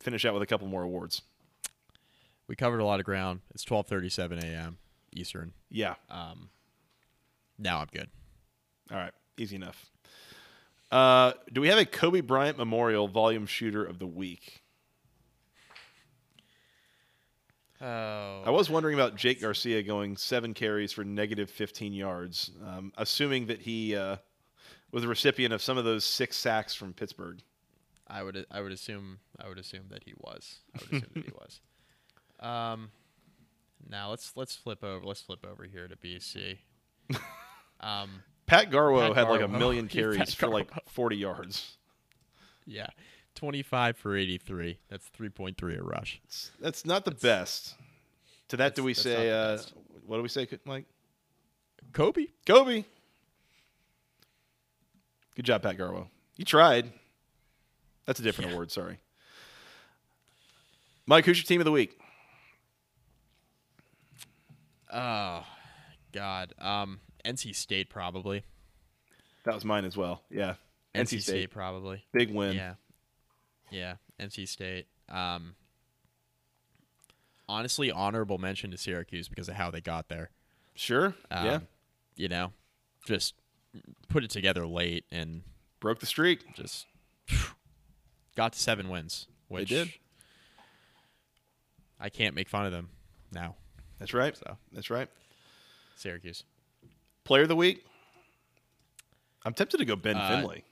finish out with a couple more awards? We covered a lot of ground. It's 12:37 a.m. Eastern. Yeah. Um, now I'm good. All right. Easy enough. Uh, do we have a Kobe Bryant Memorial Volume Shooter of the Week? Oh. I was wondering about Jake Garcia going seven carries for negative 15 yards, um, assuming that he uh, was a recipient of some of those six sacks from Pittsburgh. I would I would assume I would assume that he was. I would assume that he was. Um, now let's let's flip over. Let's flip over here to BC. Um, Pat Garwo Pat had like a Garwo. million Pat carries for like 40 yards. yeah, 25 for 83. That's 3.3 a rush. It's- That's not the best. To that, do we say, uh, what do we say, Mike? Kobe. Kobe. Good job, Pat Garwo. You tried. That's a different Yeah. award, sorry. Mike, who's your team of the week? Oh, God. Um, NC State probably. That was mine as well. Yeah. NC, State. probably. Big win. Yeah. Yeah, NC State. Um, honestly, honorable mention to Syracuse because of how they got there. Sure. Um, yeah. You know, just put it together late and Broke the streak. just got to seven wins, which did. I can't make fun of them now. That's right. So. That's right. Syracuse. Player of the week. I'm tempted to go Ben Uh, Finley.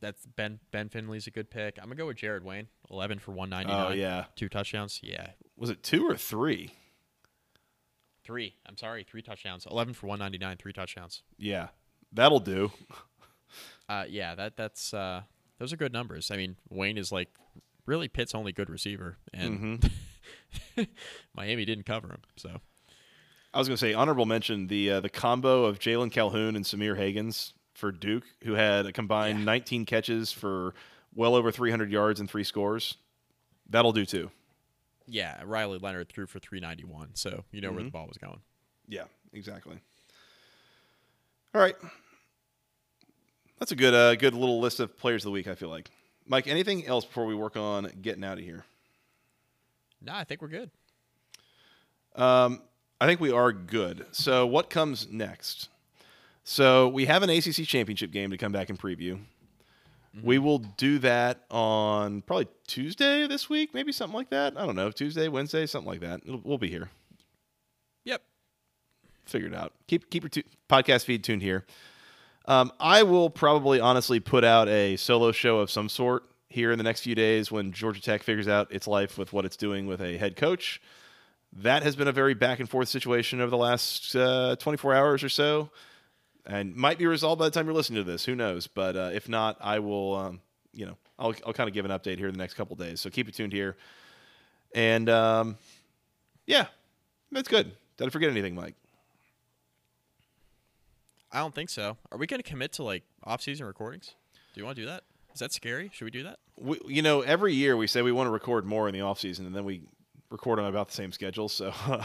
That's Ben Ben Finley's a good pick. I'm gonna go with Jared Wayne, 11 for 199. Oh yeah. two touchdowns. Yeah, Was it two or three? Three. I'm sorry, three touchdowns. 11 for 199, three touchdowns. Yeah. That'll do. Uh, yeah, that that's uh, those are good numbers. I mean, Wayne is like really Pitt's only good receiver, and Mm-hmm. Miami didn't cover him. So I was going to say honorable mention the uh, the combo of Jalon Calhoun and Sahmir Hagans for Duke, who had a combined Yeah. 19 catches for well over 300 yards and three scores. That'll do too. Yeah, Riley Leonard threw for 391. So you know where the ball was going. Yeah, exactly. All right, that's a good uh, good little list of players of the week. I feel like Mike. Anything else before we work on getting out of here? No, I think we're good. Um, I think we are good. So what comes next? So we have an ACC championship game to come back and preview. We will do that on probably Tuesday this week, maybe something like that. I don't know, Tuesday, Wednesday, something like that. It'll, we'll be here. Yep. Figure it out. Keep keep your tu- podcast feed tuned here. Um, I will probably honestly put out a solo show of some sort here in the next few days when Georgia Tech figures out its life with what it's doing with a head coach. That has been a very back and forth situation over the last uh, 24 hours or so, and might be resolved by the time you're listening to this. Who knows? But uh, if not, I will. Um, you know, I'll I'll kind of give an update here in the next couple days. So keep it tuned here. And um, yeah, that's good. Did I forget anything, Mike? I don't think so. Are we going to commit to like off-season recordings? Do you want to do that? Is that scary? Should we do that? we, you know, every year we say we want to record more in the off season, and then we record on about the same schedule. So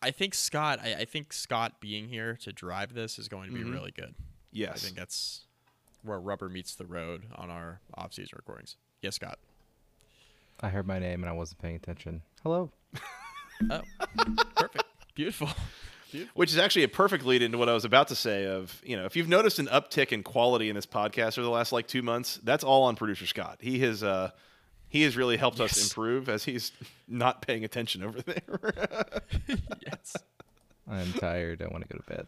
I think Scott. I, I think Scott being here to drive this is going to be really good. Yes, I think that's where rubber meets the road on our off-season recordings. Yes, Scott. I heard my name and I wasn't paying attention. Hello. Oh, perfect. Beautiful. which is actually a perfect lead into what I was about to say. Of you know, if you've noticed an uptick in quality in this podcast over the last like two months, that's all on producer Scott. He has uh, he has really helped us improve as he's not paying attention over there. yes. I'm tired. I want to go to bed.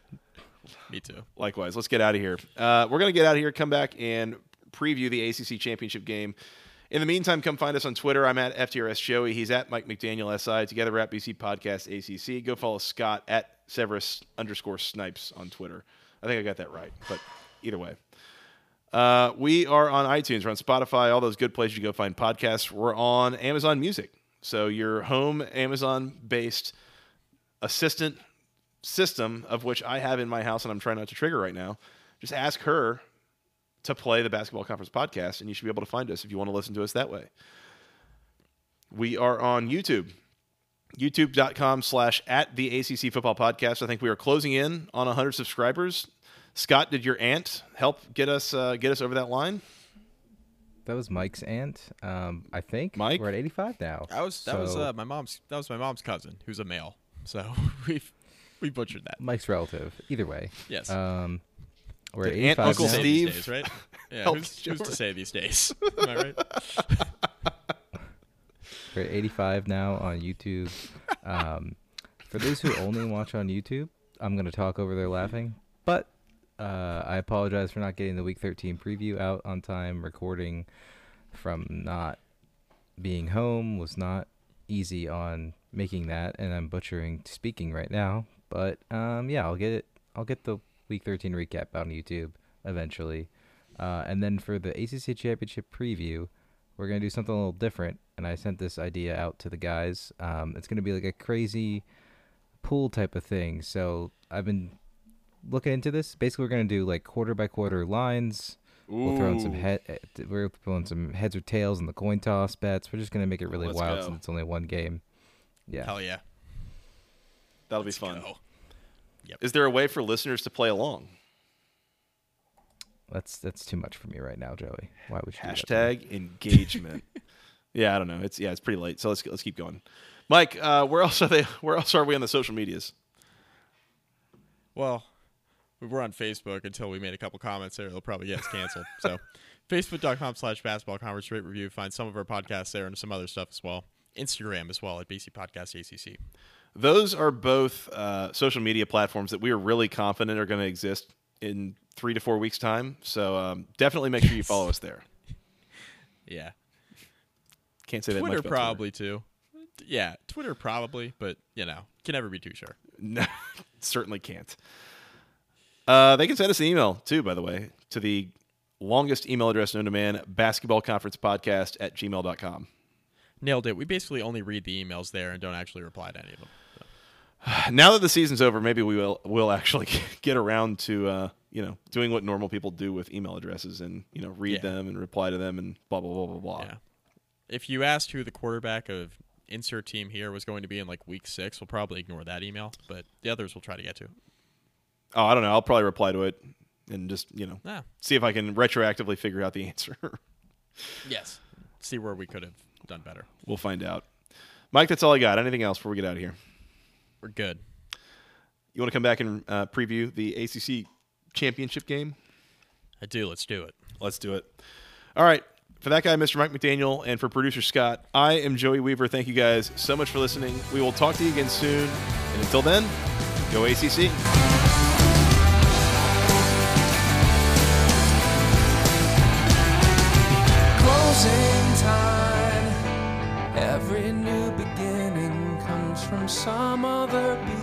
Me too. Likewise, let's get out of here. Uh, we're going to get out of here, come back, and preview the ACC championship game. In the meantime, come find us on Twitter. I'm at FTRS Joey. He's at Mike McDaniel SI. Together we're at BC Podcast ACC. Go follow Scott at Severus underscore Snipes on Twitter. I think I got that right, but either way. Uh, we are on iTunes, we're on Spotify, all those good places you go find podcasts. We're on Amazon Music. So your home Amazon based assistant system of which I have in my house and I'm trying not to trigger right now. Just ask her to play the Basketball Conference podcast, and you should be able to find us if you want to listen to us that way. We are on YouTube, youtube.com slash at the ACC Football Podcast. I think we are closing in on 100 subscribers. Scott, did your aunt help get us uh, get us over that line? That was Mike's aunt. Um, I think Mike? we're at 85 now. That was that was uh, my mom's. That was my mom's cousin, who's a male. So we've we butchered that. Mike's relative. Either way. Yes. Um, we're at Did Aunt 85 Uncle now. say these Steve days, right? Yeah. Who's, who's to say these days? Am I right? We're at 85 now on YouTube. Um, for those who only watch on YouTube, I'm going to talk over their laughing. But uh, I apologize for not getting the Week 13 preview out on time. Recording from not being home was not easy on making that, and I'm butchering speaking right now. But um, yeah, I'll get it. I'll get the Week 13 recap out on YouTube eventually. Uh, and then for the ACC Championship preview, we're gonna do something a little different. And I sent this idea out to the guys. Um, it's gonna be like a crazy pool type of thing. So I've been looking into this. Basically, we're gonna do like quarter by quarter lines. We'll throw in some head. uh, We're throwing some heads or tails in the coin toss bets. We're just gonna make it really Let's wild go. since it's only one game. Yeah. Hell yeah. That'll be Let's fun. go. Is there a way for listeners to play along? That's that's too much for me right now, Joey. Why would you do that? Hashtag engagement. yeah, I don't know. It's yeah, it's pretty late. So let's let's keep going. Mike, uh, where else are they? Where else are we on the social medias? Well, we were on Facebook until we made a couple comments there. They'll probably get us canceled. so Facebook.com slash basketball conference rate review. Find some of our podcasts there and some other stuff as well. Instagram as well at BC Podcast ACC. Those are both uh, social media platforms that we are really confident are going to exist in three to four weeks' time. So um, definitely make sure you follow us there. Yeah. Can't say that Twitter much about probably too. Yeah, Twitter probably, but you know, can never be too sure. No, certainly can't. Uh, they can send us an email too, by the way, to the longest email address known to man, basketballconferencepodcast conference podcast at gmail.com. Nailed it. We basically only read the emails there and don't actually reply to any of them. So, Now that the season's over, maybe we will will actually get around to uh, you know doing what normal people do with email addresses and you know read Yeah. them and reply to them and blah blah blah blah blah. yeah. If you asked who the quarterback of insert team here was going to be in like week six, we'll probably ignore that email, but the others we'll try to get to. Oh, I don't know. I'll probably reply to it and just you know Ah, see if I can retroactively figure out the answer. yes. See where we could have done better. we'll find out. Mike, that's all I got. Anything else before we get out of here? We're good. You want to come back and uh, preview the ACC championship game? I do. Let's do it. Let's do it. All right. For that guy, Mr. Mike McDaniel, and for producer Scott, I am Joey Weaver. Thank you guys so much for listening. We will talk to you again soon. And until then, go ACC. Closing time. Every new beginning comes from some other beginning.